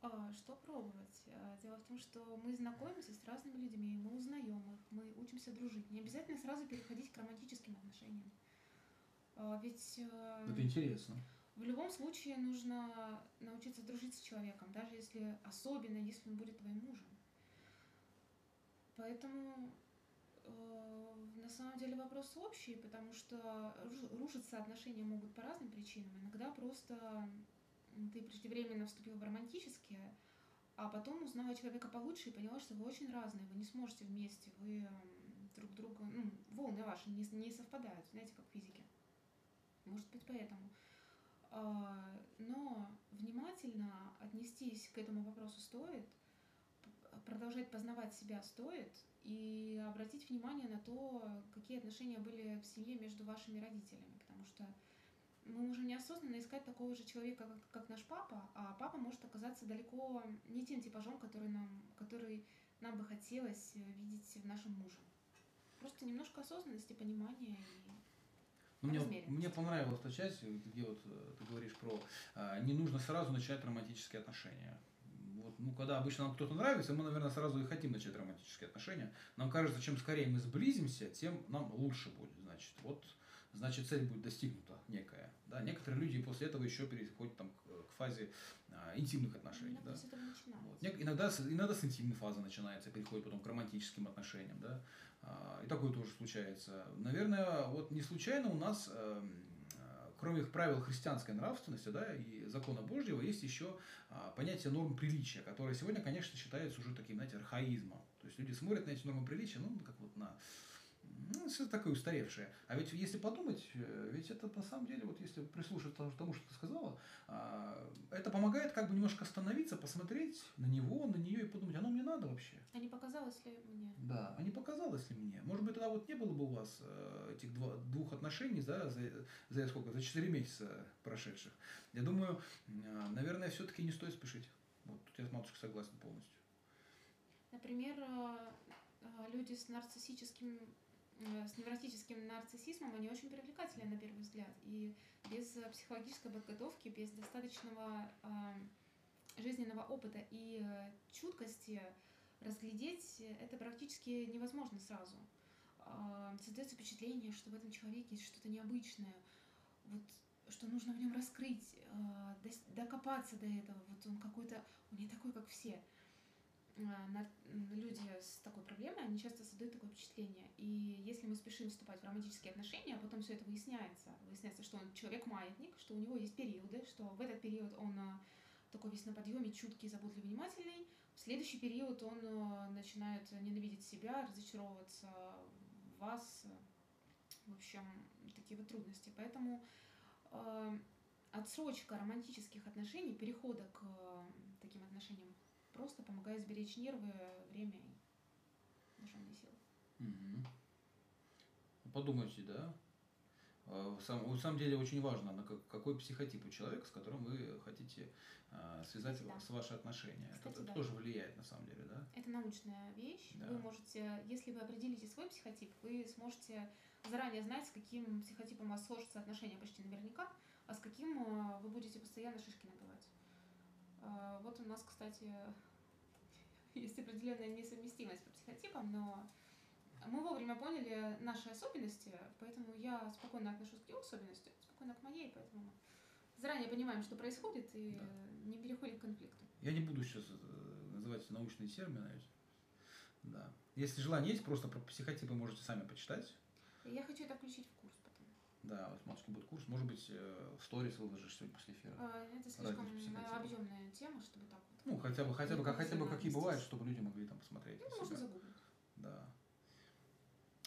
А, что пробовать? А, дело в том, что мы знакомимся с разными людьми, мы узнаем их, мы учимся дружить. Не обязательно сразу переходить к романтическим отношениям. А, ведь э, Это интересно. в любом случае нужно научиться дружить с человеком, даже если, особенно если он будет твоим мужем. Поэтому э, самом деле вопрос общий, потому что руш- рушиться отношения могут по разным причинам. Иногда просто ты преждевременно вступил в романтические, а потом узнала человека получше и поняла, что вы очень разные, вы не сможете вместе, вы друг друга, ну, волны ваши не, не совпадают, знаете, как в физике. Может быть, поэтому. А, Но внимательно отнестись к этому вопросу стоит, продолжать познавать себя стоит и обратить внимание на то, какие отношения были в семье между вашими родителями, потому что мы можем неосознанно искать такого же человека, как, как наш папа, а папа может оказаться далеко не тем типажом, который нам, который нам бы хотелось э, видеть в нашем муже. Просто немножко осознанности, понимания и Ну, мне, мне понравилась та часть, где вот э, ты говоришь про а, не нужно сразу начинать романтические отношения. Ну, когда обычно нам кто-то нравится, мы, наверное, сразу и хотим начать романтические отношения. Нам кажется, чем скорее мы сблизимся, тем нам лучше будет. Значит, вот, значит, цель будет достигнута некая. Да? Некоторые люди после этого еще переходят там, к, к фазе а, интимных отношений. иногда Да? Вот. Иногда, иногда с интимной фазы начинается, переходит потом к романтическим отношениям, да, А, и такое тоже случается. Наверное, вот не случайно у нас, кроме правил христианской нравственности, да, и закона Божьего, есть еще а, понятие норм приличия, которое сегодня, конечно, считается уже таким, знаете, архаизмом. То есть люди смотрят на эти нормы приличия, ну, как вот на ну, что такое устаревшее. А ведь если подумать, э, ведь это на самом деле, вот если прислушаться к тому, что ты сказала, а, это помогает как бы немножко остановиться, посмотреть на него, на нее и подумать, оно мне надо вообще? А не показалось ли мне? Да. А не показалось ли мне? Может быть, тогда вот не было бы у вас э, этих два, двух отношений да, за, за сколько? За 4 месяца прошедших. Я думаю, э, наверное, все-таки не стоит спешить. Вот тут я с матушкой согласен полностью. Например, э, люди с нарциссическим, с невротическим нарциссизмом, они очень привлекательны на первый взгляд. И без э, психологической подготовки, без достаточного э, жизненного опыта и э, чуткости разглядеть это практически невозможно сразу. Э, Создается впечатление, что в этом человеке есть что-то необычное, вот что нужно в нем раскрыть, э, докопаться до этого. Вот он какой-то, он не такой, как все люди с такой проблемой, они часто создают такое впечатление. И если мы спешим вступать в романтические отношения, а потом все это выясняется, выясняется, что он человек-маятник, что у него есть периоды, что в этот период он а, такой весь на подъеме, чуткий, заботливый, внимательный, в следующий период он а, начинает ненавидеть себя, разочаровываться в вас, в общем, такие вот трудности. Поэтому отсрочка романтических отношений, перехода к таким отношениям просто помогает сберечь нервы, время и душевные силы. Мгм. Подумайте, да? А, Сам, на самом деле очень важно, на как- какой психотип у человека, с которым вы хотите а, связать Кстати, да. с ваши отношения. Это- Кстати, это, да. тоже влияет на самом деле, да? Это научная вещь. Да. Вы можете, если вы определите свой психотип, вы сможете заранее знать, с каким психотипом у вас сложатся отношения почти наверняка, а с каким э, вы будете постоянно шишки набивать. Э, Вот у нас, кстати, есть определенная несовместимость по психотипам, но мы вовремя поняли наши особенности, поэтому я спокойно отношусь к его особенностям, спокойно к моей, поэтому заранее понимаем, что происходит, и Да. не переходим к конфликту. Я не буду сейчас э, называть научные термины. Да. Если желание есть, просто про психотипы можете сами почитать. Я хочу это включить в курс. Да, вот матушки будет курс. Может быть, э, в сторис выложишь сегодня после эфира. А, Это слишком объемная тема, чтобы так вот. Ну, хотя бы, хотя бы, как, хотя бы какие бывают, чтобы люди могли там посмотреть. Ну, можно загуглить. Да.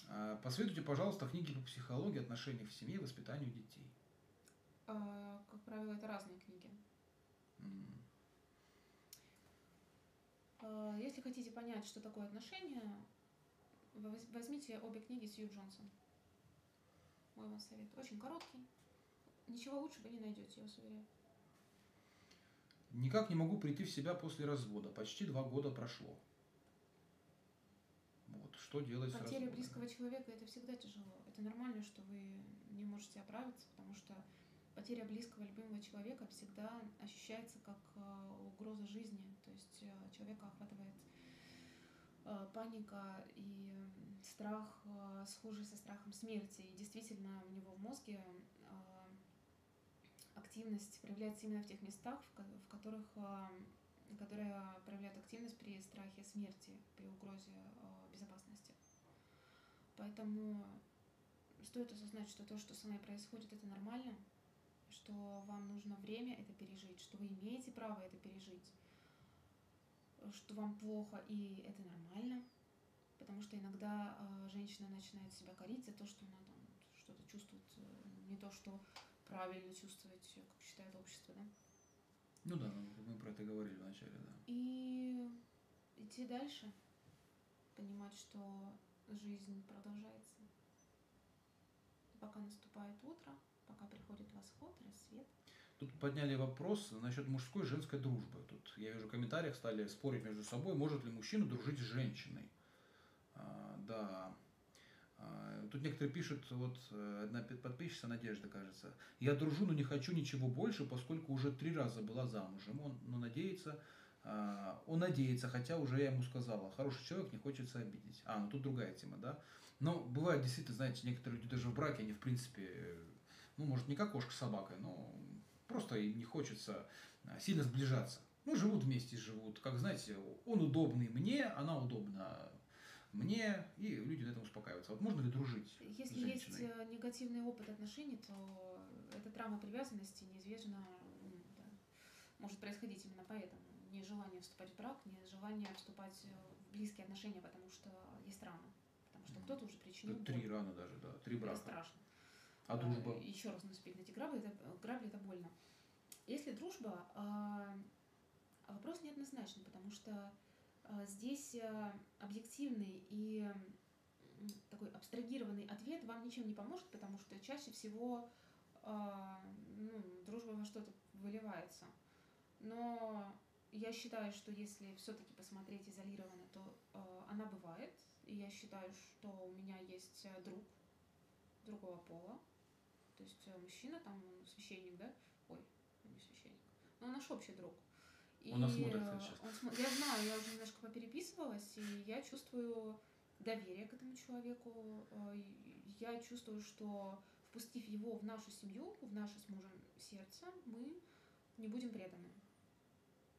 А, Посоветуйте, пожалуйста, книги по психологии, отношениях в семье воспитанию детей. А, Как правило, это разные книги. Если хотите понять, что такое отношения, возьмите обе книги Сью Джонсон. Мой вам совет. Очень короткий. Ничего лучше вы не найдете, я вас уверяю. Никак не могу прийти в себя после развода. Почти два года прошло. Вот, что делать с Потеря разводом? близкого человека это всегда тяжело. Это нормально, что вы не можете оправиться, потому что потеря близкого любимого человека всегда ощущается как угроза жизни. То есть человека охватывает паника и страх, схожий со страхом смерти. И действительно, у него в мозге активность проявляется именно в тех местах, в которых которые проявляют активность при страхе смерти, при угрозе безопасности. Поэтому стоит осознать, что то, что с вами происходит, это нормально, что вам нужно время это пережить, что вы имеете право это пережить, что вам плохо, и это нормально, потому что иногда э, женщина начинает себя корить за то, что она там что-то чувствует, э, не то, что правильно чувствовать, как считает общество, да? Ну да, мы про это говорили вначале, да. И идти дальше, понимать, что жизнь продолжается. Пока наступает утро, пока приходит восход, рассвет. Тут подняли вопрос насчет мужской и женской дружбы. Тут я вижу в комментариях стали спорить между собой, может ли мужчина дружить с женщиной. А, да. А, тут некоторые пишут, вот э, одна подписчица Надежда, кажется, я дружу, но не хочу ничего больше, поскольку уже три раза была замужем. Он ну, надеется, а, он надеется, хотя уже я ему сказала, хороший человек, не хочется обидеть. А, ну тут другая тема, да. Но бывает действительно, знаете, некоторые люди даже в браке, они в принципе, ну может не как кошка с собакой, но просто им не хочется а, сильно сближаться. Ну, живут вместе, живут. Как знаете, он удобный мне, она удобна мне, и люди на этом успокаиваются. Вот можно ли дружить Если есть э, негативный опыт отношений, то эта травма привязанности неизбежно да, может происходить именно поэтому. Нежелание вступать в брак, нежелание вступать в близкие отношения, потому что есть рана. Потому что кто-то уже причинил Три раны даже, да, три брака. Это страшно. А дружба? Э, Еще раз наступить на эти грабли, это, грабли, это больно. Если дружба, а, вопрос неоднозначный, потому что а, здесь э, объективный и такой абстрагированный ответ вам ничем не поможет, потому что чаще всего а, ну, дружба во что-то выливается. Но я считаю, что если все-таки посмотреть изолированно, то э, она бывает. И я считаю, что у меня есть э, друг другого пола. То есть мужчина, там священник, да? Ой, не священник. Но наш общий друг. И он нас смотрит сейчас. Он, я знаю, я уже немножко попереписывалась, и я чувствую доверие к этому человеку. Э, я чувствую, что впустив его в нашу семью, в наше с мужем сердце, мы не будем преданы.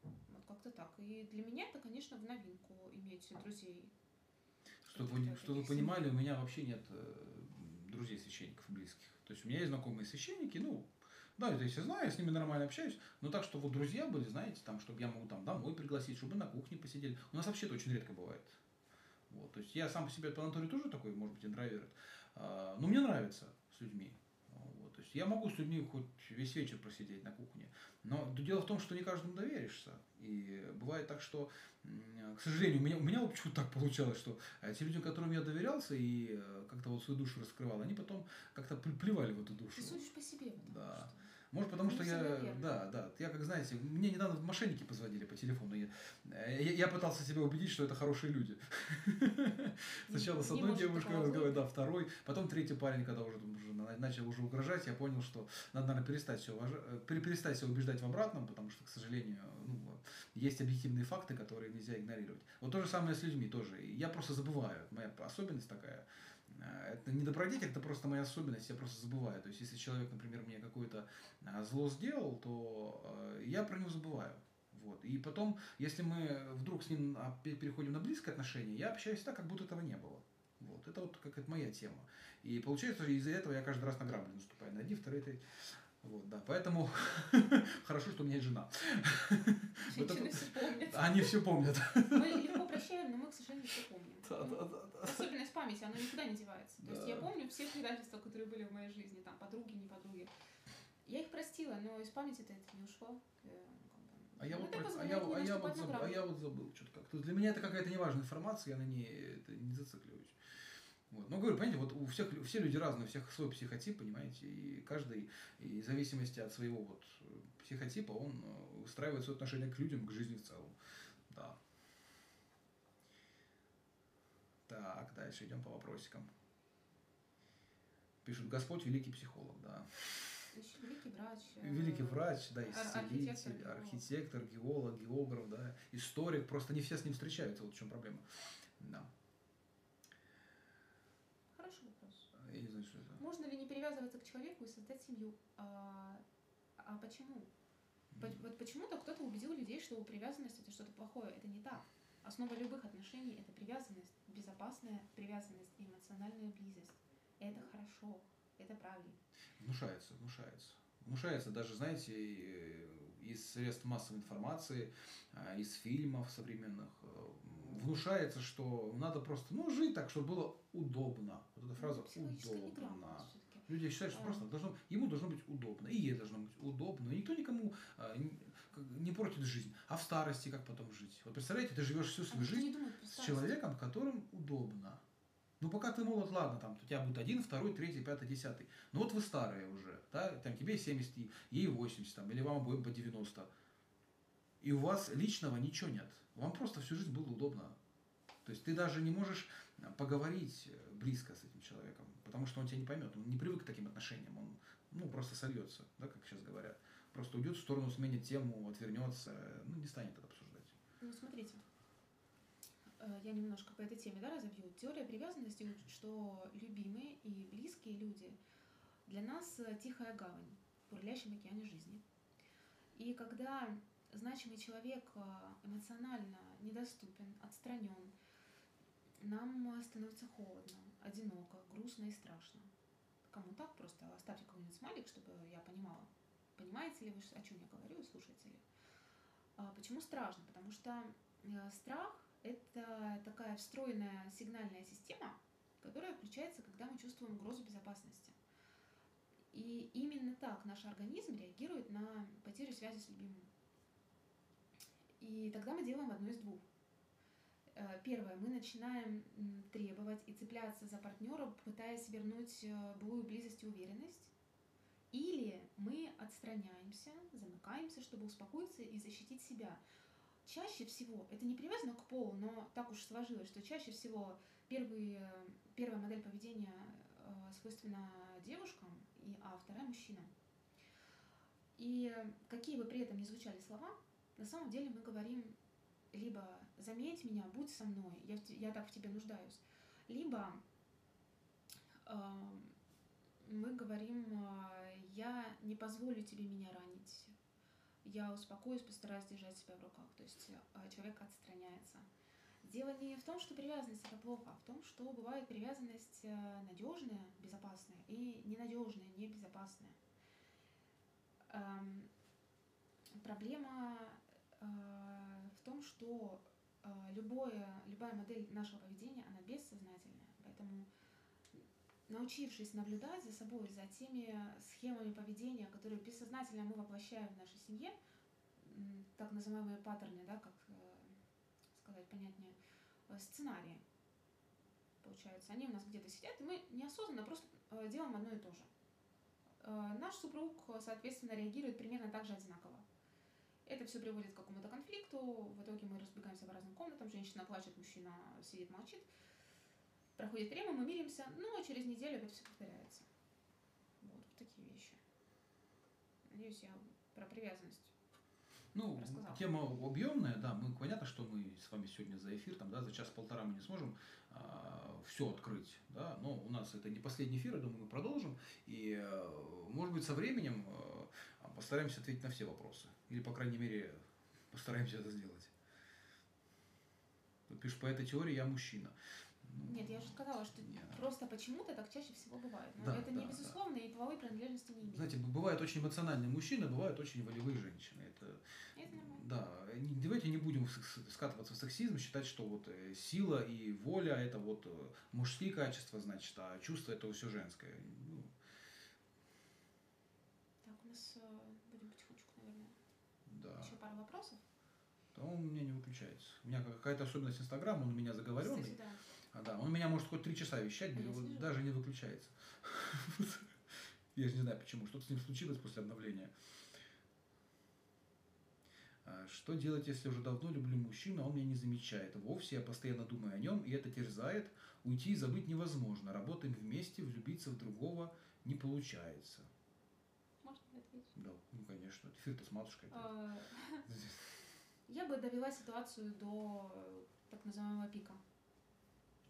Вот как-то так. И для меня это, конечно, в новинку иметь друзей. Чтобы чтобы вы понимали, у меня вообще нет э, друзей священников близких. То есть у меня есть знакомые священники, ну, да, я все знаю, я с ними нормально общаюсь, но так, что вот друзья были, знаете, там, чтобы я могу там домой пригласить, чтобы на кухне посидели. У нас вообще это очень редко бывает. Вот, то есть я сам по себе по натуре тоже такой, может быть, интроверт. А, но мне нравится с людьми. Есть я могу с людьми хоть весь вечер просидеть на кухне. Но дело в том, что не каждому доверишься. И бывает так, что, к сожалению, у меня, у меня вот почему-то так получалось, что те люди, которым я доверялся и э, как-то вот свою душу раскрывал, они потом как-то плевали в эту душу. Ты судишь по себе. Да. Что... Может, потому что я, да, да, я как знаете, мне недавно мошенники позвонили по телефону, я, я, я пытался себя убедить, что это хорошие люди. Сначала с одной девушкой разговаривать, да, второй, потом третий парень, когда уже, начал уже угрожать, я понял, что надо, наверное, перестать все, э, перестать себя убеждать в обратном, потому что, к сожалению, ну, есть объективные факты, которые нельзя игнорировать. Вот то же самое с людьми тоже. Я просто забываю, моя особенность такая – Э, это не добродетель, это просто моя особенность, я просто забываю. То есть, если человек, например, мне какое-то э, зло сделал, то э, я про него забываю. Вот. И потом, если мы вдруг с ним а, переходим на близкое отношение, я общаюсь так, как будто этого не было. Вот. Это вот как это моя тема. И получается, из-за этого я каждый раз на грабли наступаю. На один, второй, третий. Вот, да, поэтому хорошо, что у меня есть жена. Женщины все помнят. Они все помнят. Мы легко прощаем, но мы, к сожалению, все помним. Да, да, да, да. Особенность памяти, она никуда не девается. То есть я помню все предательства, которые были в моей жизни, там, подруги, не подруги. Я их простила, но из памяти это не ушло. Э, а я, вот, а, я, а, я вот забыл, а я вот забыл что-то как-то. Для меня это какая-то неважная информация, я на ней это, не зацикливаюсь. Вот. Но говорю, понимаете, вот у всех все люди разные, у всех свой психотип, понимаете, и каждый, и в зависимости от своего вот психотипа, он э, устраивает свое отношение к людям, к жизни в целом. Да. Так, дальше идем по вопросикам. Пишут, Господь великий психолог, да. Еще великий врач. э, Великий врач, да, исцелитель, архитектор, геолог. архитектор, геолог, географ, да, историк. Просто не все с ним встречаются, вот в чем проблема. Да. Хороший вопрос. Я не знаю, что это. Можно ли не привязываться к человеку и создать семью? А, а почему? По- Вот почему-то кто-то убедил людей, что привязанность это что-то плохое. Это не так. Основа любых отношений это привязанность, безопасная привязанность и эмоциональная близость. Это хорошо, это правильно. Внушается, внушается. Внушается даже, знаете, э, из средств массовой информации, а, из фильмов современных. э, Внушается, что надо просто, ну, жить так, чтобы было удобно. Вот эта фраза Психологическая «удобно». Люди считают, что А. просто должно, ему должно быть удобно, и ей должно быть удобно, и никто никому а, не, портит жизнь. А в старости как потом жить? Вот представляете, ты живешь всю А свою никто жизнь думает с человеком, которым удобно. Ну, пока ты молод, ладно, там, у тебя будет один, второй, третий, пятый, десятый. Ну, вот вы старые уже, да, там, тебе 70, и- ей 80, там, или вам обоим по 90. И у вас личного ничего нет. Вам просто всю жизнь было удобно. То есть ты даже не можешь а, поговорить э, близко с этим человеком, потому что он тебя не поймет, он не привык к таким отношениям, он, ну, просто сольется, да, как сейчас говорят. Просто уйдет в сторону, сменит тему, отвернется, ну, не станет это обсуждать. Ну, смотрите, э, я немножко по этой теме да, разобью. Теория привязанности учит, что любимые и близкие люди для нас э, тихая гавань в бурлящем океане жизни. И когда значимый человек э, эмоционально недоступен, отстранен, нам становится холодно, одиноко, грустно и страшно. Кому так, просто оставьте какой-нибудь смайлик, чтобы я понимала, понимаете ли вы, о чем я говорю, и слушаете ли. А Почему страшно? Потому что э, страх – это такая встроенная сигнальная система, которая включается, когда мы чувствуем угрозу безопасности. И именно так наш организм реагирует на потерю связи с любимым. И тогда мы делаем одно из двух. Э, Первое, мы начинаем требовать и цепляться за партнера, пытаясь вернуть э, былую близость и уверенность. Или мы отстраняемся, замыкаемся, чтобы успокоиться и защитить себя. Чаще всего, это не привязано к полу, но так уж сложилось, что чаще всего первый, э, первая модель поведения э, свойственна девушкам, а вторая мужчинам. И какие бы при этом ни звучали слова, на самом деле мы говорим либо «заметь меня, будь со мной, я, я так в тебе нуждаюсь», либо эм, мы говорим э, «я не позволю тебе меня ранить, я успокоюсь, постараюсь держать себя в руках». То есть э, человек отстраняется. Дело не в том, что привязанность это плохо, а в том, что бывает привязанность надежная, безопасная и ненадежная, небезопасная. Эм, Проблема э, в том, что э, любое, любая модель нашего поведения, она бессознательная. Поэтому научившись наблюдать за собой, за теми схемами поведения, которые бессознательно мы воплощаем в нашей семье, так называемые паттерны, да, как э, сказать понятнее, э, сценарии, получается, они у нас где-то сидят, и мы неосознанно просто э, делаем одно и то же. Э, Наш супруг, э, соответственно, реагирует примерно так же одинаково. Это все приводит к какому-то конфликту, в итоге мы разбегаемся по разным комнатам, женщина плачет, мужчина сидит, молчит. Проходит время, мы миримся, но через неделю опять все повторяется. Вот такие вещи. Надеюсь, я про привязанность. Ну, Рассказала. тема объемная, да, мы понятно, что мы с вами сегодня за эфир, там, да, за час-полтора мы не сможем все открыть, да, но у нас это не последний эфир, я думаю, мы продолжим, и, э, может быть, со временем э, постараемся ответить на все вопросы, или, по крайней мере, постараемся это сделать. Тут пишешь, по этой теории я мужчина. Ну, Нет, я уже сказала, что не. просто почему-то так чаще всего бывает. Но Да, это не да, безусловно, и половой принадлежности не имеет. Знаете, б- бывают очень эмоциональные мужчины, бывают очень волевые женщины. Это, Это нормально. да, не- давайте не будем скатываться в сексизм, считать, что вот э, сила и воля это вот э, мужские качества, значит, а чувство это все женское. Ну, Так, у нас э, будем потихонечку, наверное. да. Еще пару вопросов. То он у меня не выключается. У меня какая-то особенность Инстаграма, он у меня заговоренный. Кстати, да. А, да, он меня может хоть три часа вещать, А даже не выключается. Я же не знаю почему, что-то с ним случилось после обновления. А, Что делать, если уже давно люблю мужчину, а он меня не замечает? Вовсе я постоянно думаю о нем, и это терзает. Уйти и забыть невозможно. Работаем вместе, влюбиться в другого не получается. Можно конечно. Эфир-то с матушкой. А, Я бы довела ситуацию до э, так называемого пика.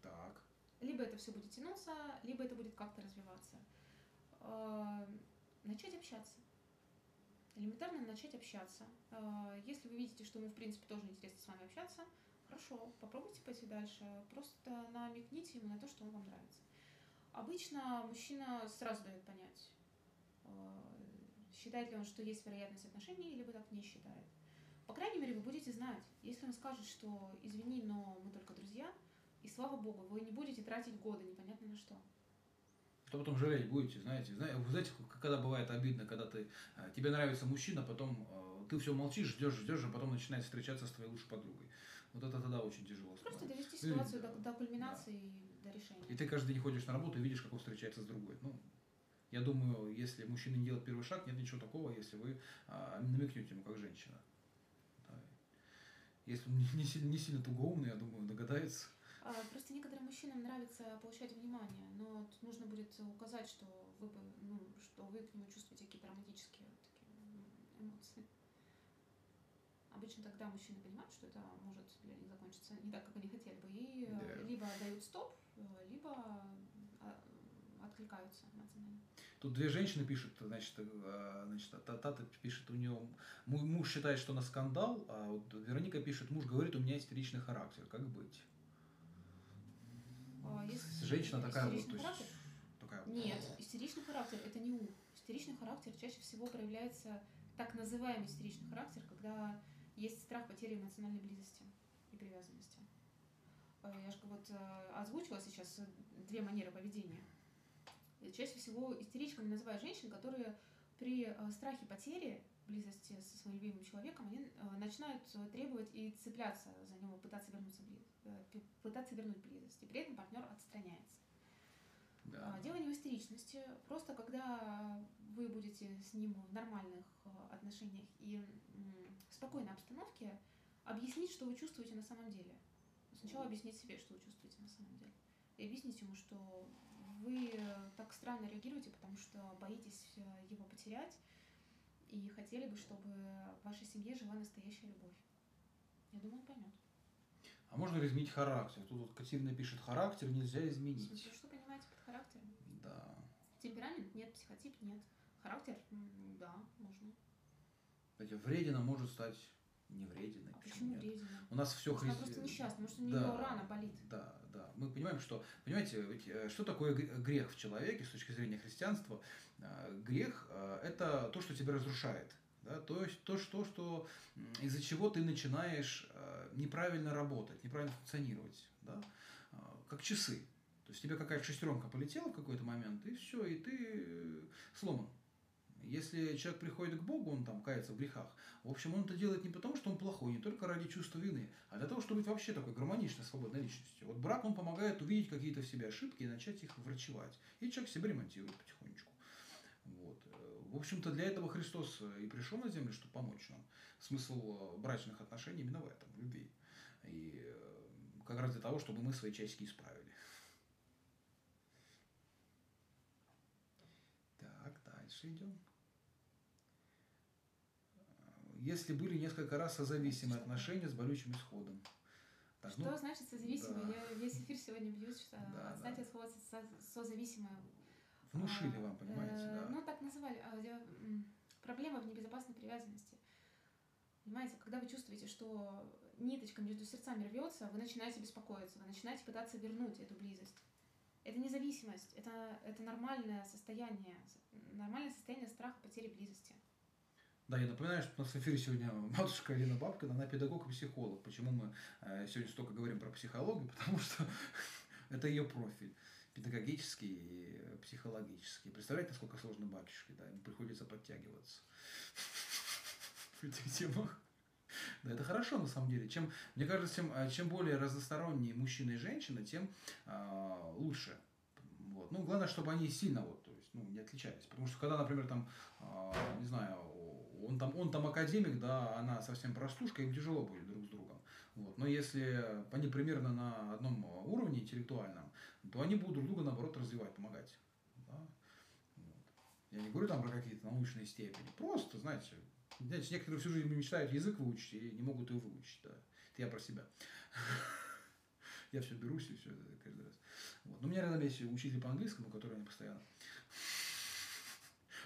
Так. Либо это все будет тянуться, либо это будет как-то развиваться. А, Начать общаться. Элементарно начать общаться. А, Если вы видите, что ему, в принципе, тоже интересно с вами общаться, хорошо, попробуйте пойти дальше. Просто намекните ему на то, что он вам нравится. Обычно мужчина сразу дает понять, э, считает ли он, что есть вероятность отношений, либо так не считает. По крайней мере, вы будете знать. Если он скажет, что извини, но мы только друзья, и слава богу, вы не будете тратить годы непонятно на что. То потом жалеть будете, знаете. Зна- Вы знаете, когда бывает обидно, когда ты, э, тебе нравится мужчина, потом э, ты все молчишь, ждешь, ждешь, а потом начинает встречаться с твоей лучшей подругой. Вот это тогда очень тяжело. Просто становится. довести Ну, ситуацию да. до, до кульминации и до решения. И ты каждый день ходишь на работу и видишь, как он встречается с другой. Ну, я думаю, если мужчина не делает первый шаг, нет ничего такого, если вы а, намекнете ему как женщина. Да. Если он не, не сильно, не сильно тугоумный, я думаю, догадается. А, Просто некоторым мужчинам нравится получать внимание, но тут нужно будет указать, что вы, бы, ну, что вы к нему чувствуете какие-то романтические такие, эмоции. Обычно тогда мужчины понимают, что это может для них закончиться не так, как они хотели бы, и э, Да. либо дают стоп, э, либо откликаются эмоционально. Тут две женщины пишут, значит, э, значит та- Тата пишет, у нее му- муж считает, что на скандал, а вот Вероника пишет, муж говорит, у меня истеричный характер, как быть? А есть Женщина такая вот, то есть, характер? такая вот. Нет, истеричный характер это не ум. Истеричный характер чаще всего проявляется так называемый истеричный характер, когда есть страх потери эмоциональной близости и привязанности. Э, Я же вот э, озвучила сейчас две манеры поведения. И Чаще всего истеричками называют женщин, которые при э, страхе потери близости со своим любимым человеком, они э, начинают э, требовать и цепляться за него, пытаться вернуться бли- э, пи- пытаться вернуть близость. И при этом партнер отстраняется. Да. А, Дело не в истеричности. Просто когда вы будете с ним в нормальных э, отношениях и в спокойной обстановке, объяснить, что вы чувствуете на самом деле. Сначала объяснить себе, что вы чувствуете на самом деле. И объяснить ему, что вы э, так странно реагируете, потому что боитесь э, его потерять и хотели бы, чтобы в вашей семье жила настоящая любовь. Я думаю, он поймет. А можно ли изменить характер? Тут вот Катерина пишет, характер нельзя изменить. смысле, что понимаете под характером? Да. Темперамент нет, психотип нет. Характер, да, можно. Кстати, вредина может стать не врединой. А почему нет? вредина? У нас все Может, она просто несчастна, может, у нее Да. рана болит. Да, да. Мы понимаем, что, понимаете, ведь, э, что такое грех в человеке с точки зрения христианства? Э, Грех э, – это то, что тебя разрушает. Да? То есть то, что, что из-за чего ты начинаешь неправильно работать, неправильно функционировать. Да? Как часы. То есть тебе какая-то шестеренка полетела в какой-то момент, и все, и ты сломан. Если человек приходит к Богу, он там кается в грехах, в общем, он это делает не потому, что он плохой, не только ради чувства вины, а для того, чтобы быть вообще такой гармоничной, свободной личностью. Вот брак, он помогает увидеть какие-то в себе ошибки и начать их врачевать. И человек себя ремонтирует потихонечку. Вот. В общем-то, для этого Христос и пришел на землю, чтобы помочь нам. Смысл э, брачных отношений именно в этом, в любви. И э, как раз для того, чтобы мы свои часики исправили. Так, дальше идем. Если были несколько раз созависимые Что отношения с болючим исходом. Так, Что ну, значит созависимый? да. Я весь эфир сегодня бьюсь, что Да, отстать да. от слова со- созависимое. внушили А, вам, понимаете, э, да. Ну, так называли. А, Проблема в небезопасной привязанности. Понимаете, когда вы чувствуете, что ниточка между сердцами рвется, вы начинаете беспокоиться, вы начинаете пытаться вернуть эту близость. Это независимость, это, это нормальное состояние, нормальное состояние страха потери близости. Да, я напоминаю, что у нас в эфире сегодня матушка Алина Бабкина, она педагог и психолог. Почему мы э, сегодня столько говорим про психологию? Потому что это ее профиль. Педагогический и психологический. Представляете, насколько сложно батюшке, да, ему приходится подтягиваться в этих темах. Да, это хорошо на самом деле. Чем, мне кажется, чем, э, чем более разносторонние мужчина и женщина, тем а, лучше. Вот. Ну, главное, чтобы они сильно вот, то есть, ну, не отличались. Потому что когда, например, там, а, не знаю, он там, он там академик, да, она совсем простушка, им тяжело будет друг с другом. Вот. Но если они примерно на одном уровне интеллектуальном, то они будут друг друга, наоборот, развивать, помогать. Да? Вот. Я не говорю там про какие-то научные степени. Просто, знаете, знаете, некоторые всю жизнь мечтают язык выучить и не могут его выучить. Да. Это я про себя. Я все берусь и все каждый раз. Вот. Но у меня рядом есть учитель по английскому, который мне постоянно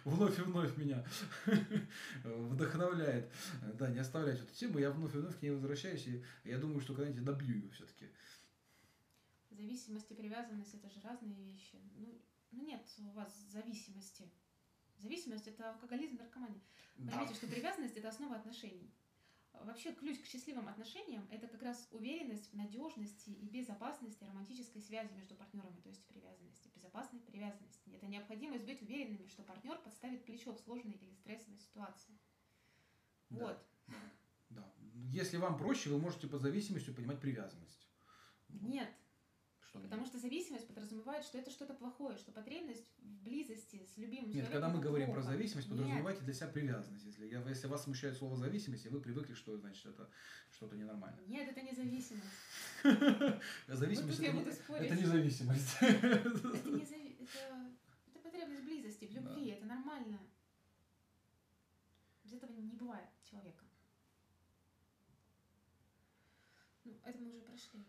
вновь и вновь меня вдохновляет. Да, не оставлять эту тему, я вновь и вновь к ней возвращаюсь, и я думаю, что когда-нибудь добью ее все-таки. Зависимость и привязанность это же разные вещи. Ну, ну нет у вас зависимости. Зависимость это алкоголизм, наркомания. Понимаете, да. что привязанность это основа отношений. Вообще ключ к счастливым отношениям – это как раз уверенность в надежности и безопасности романтической связи между партнерами, то есть привязанности, безопасной привязанности. Это необходимость быть уверенными, что партнер подставит плечо в сложной или стрессовой ситуации. Да, вот. Да. Если вам проще, вы можете по зависимостью понимать привязанность. Нет, что Потому что зависимость подразумевает, что это что-то плохое, что потребность в близости с любимым Нет, когда мы говорим плохо. про зависимость, подразумевайте Нет. для себя привязанность. Если, я, если вас смущает слово зависимость, и вы привыкли, что значит это что-то ненормальное. Нет, это не зависимость. Зависимость это не зависимость. Это потребность близости, в любви, это нормально. Без этого не бывает человека. Ну, это мы уже прошли.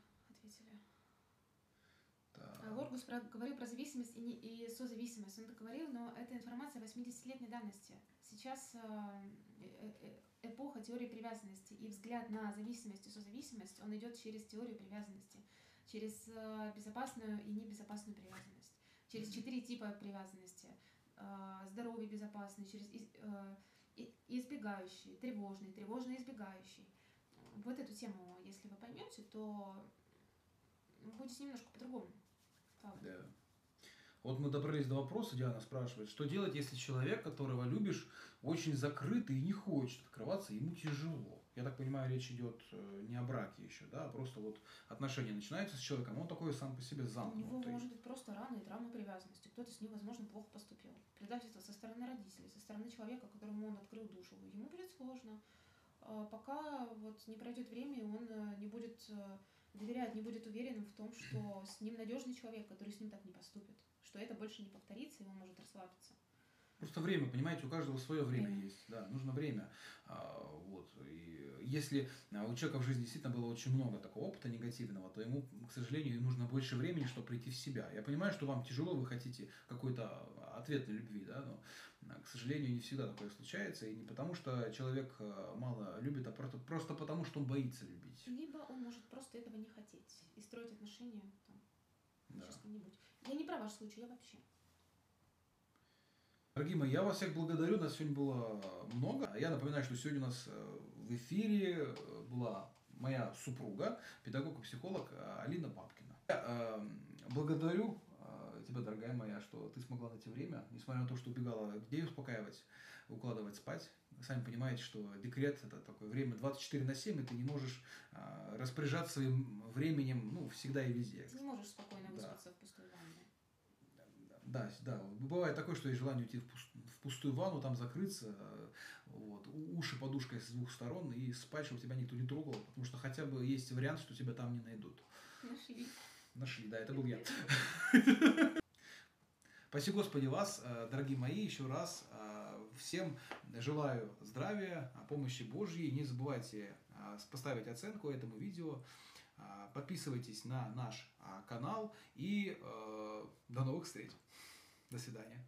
Лоргус про, говорил про зависимость и, не, и созависимость. Он это говорил, но это информация 80-летней давности. Сейчас э, э, э, эпоха теории привязанности и взгляд на зависимость и созависимость, он идет через теорию привязанности, через безопасную и небезопасную привязанность, через четыре типа привязанности. Здоровый, безопасный, через избегающий, тревожный, тревожно избегающий. Вот эту тему, если вы поймете, то будете немножко по-другому. Да. Вот мы добрались до вопроса, Диана спрашивает, что делать, если человек, которого любишь, очень закрытый и не хочет открываться, ему тяжело. Я так понимаю, речь идет э, не о браке еще, да, а просто вот отношения начинаются с человеком, он такой сам по себе замкнутый. У него может быть просто раны и травма привязанности. Кто-то с ним, возможно, плохо поступил. Предательство со стороны родителей, со стороны человека, которому он открыл душу. Ему будет сложно. А пока вот не пройдет время, он э, не будет э, доверяет, не будет уверенным в том, что с ним надежный человек, который с ним так не поступит, что это больше не повторится, и он может расслабиться. Просто время, понимаете, у каждого свое время, время. есть, да, нужно время. А, вот, и если а, у человека в жизни действительно было очень много такого опыта негативного, то ему, к сожалению, нужно больше времени, чтобы прийти в себя. Я понимаю, что вам тяжело, вы хотите какой-то ответной любви, да, но к сожалению, не всегда такое случается, и не потому, что человек э, мало любит, а просто, просто потому, что он боится любить. Либо он может просто этого не хотеть и строить отношения там, да. с кем-нибудь. Я не про ваш случай, я вообще. Дорогие мои, я вас всех благодарю, нас сегодня было много. Я напоминаю, что сегодня у нас э, в эфире э, была моя супруга, педагог и психолог Алина Папкина. Я благодарю тебя, дорогая моя, что ты смогла найти время, несмотря на то, что убегала детей успокаивать, укладывать спать. Сами понимаете, что декрет – это такое время 24 на 7, и ты не можешь а, распоряжаться своим временем ну, всегда и везде. Ты не можешь спокойно выспаться да. в пустой ванне. Да, да. Бывает такое, что есть желание уйти в пустую ванну, там закрыться, вот, уши подушкой с двух сторон и спать, чтобы тебя никто не трогал, потому что хотя бы есть вариант, что тебя там не найдут. Нашли. Нашли, да, это был я. Спаси Господи вас, э, дорогие мои, еще раз. Э, всем желаю здравия, помощи Божьей. Не забывайте э, поставить оценку этому видео. Подписывайтесь на наш канал и до новых встреч. До свидания.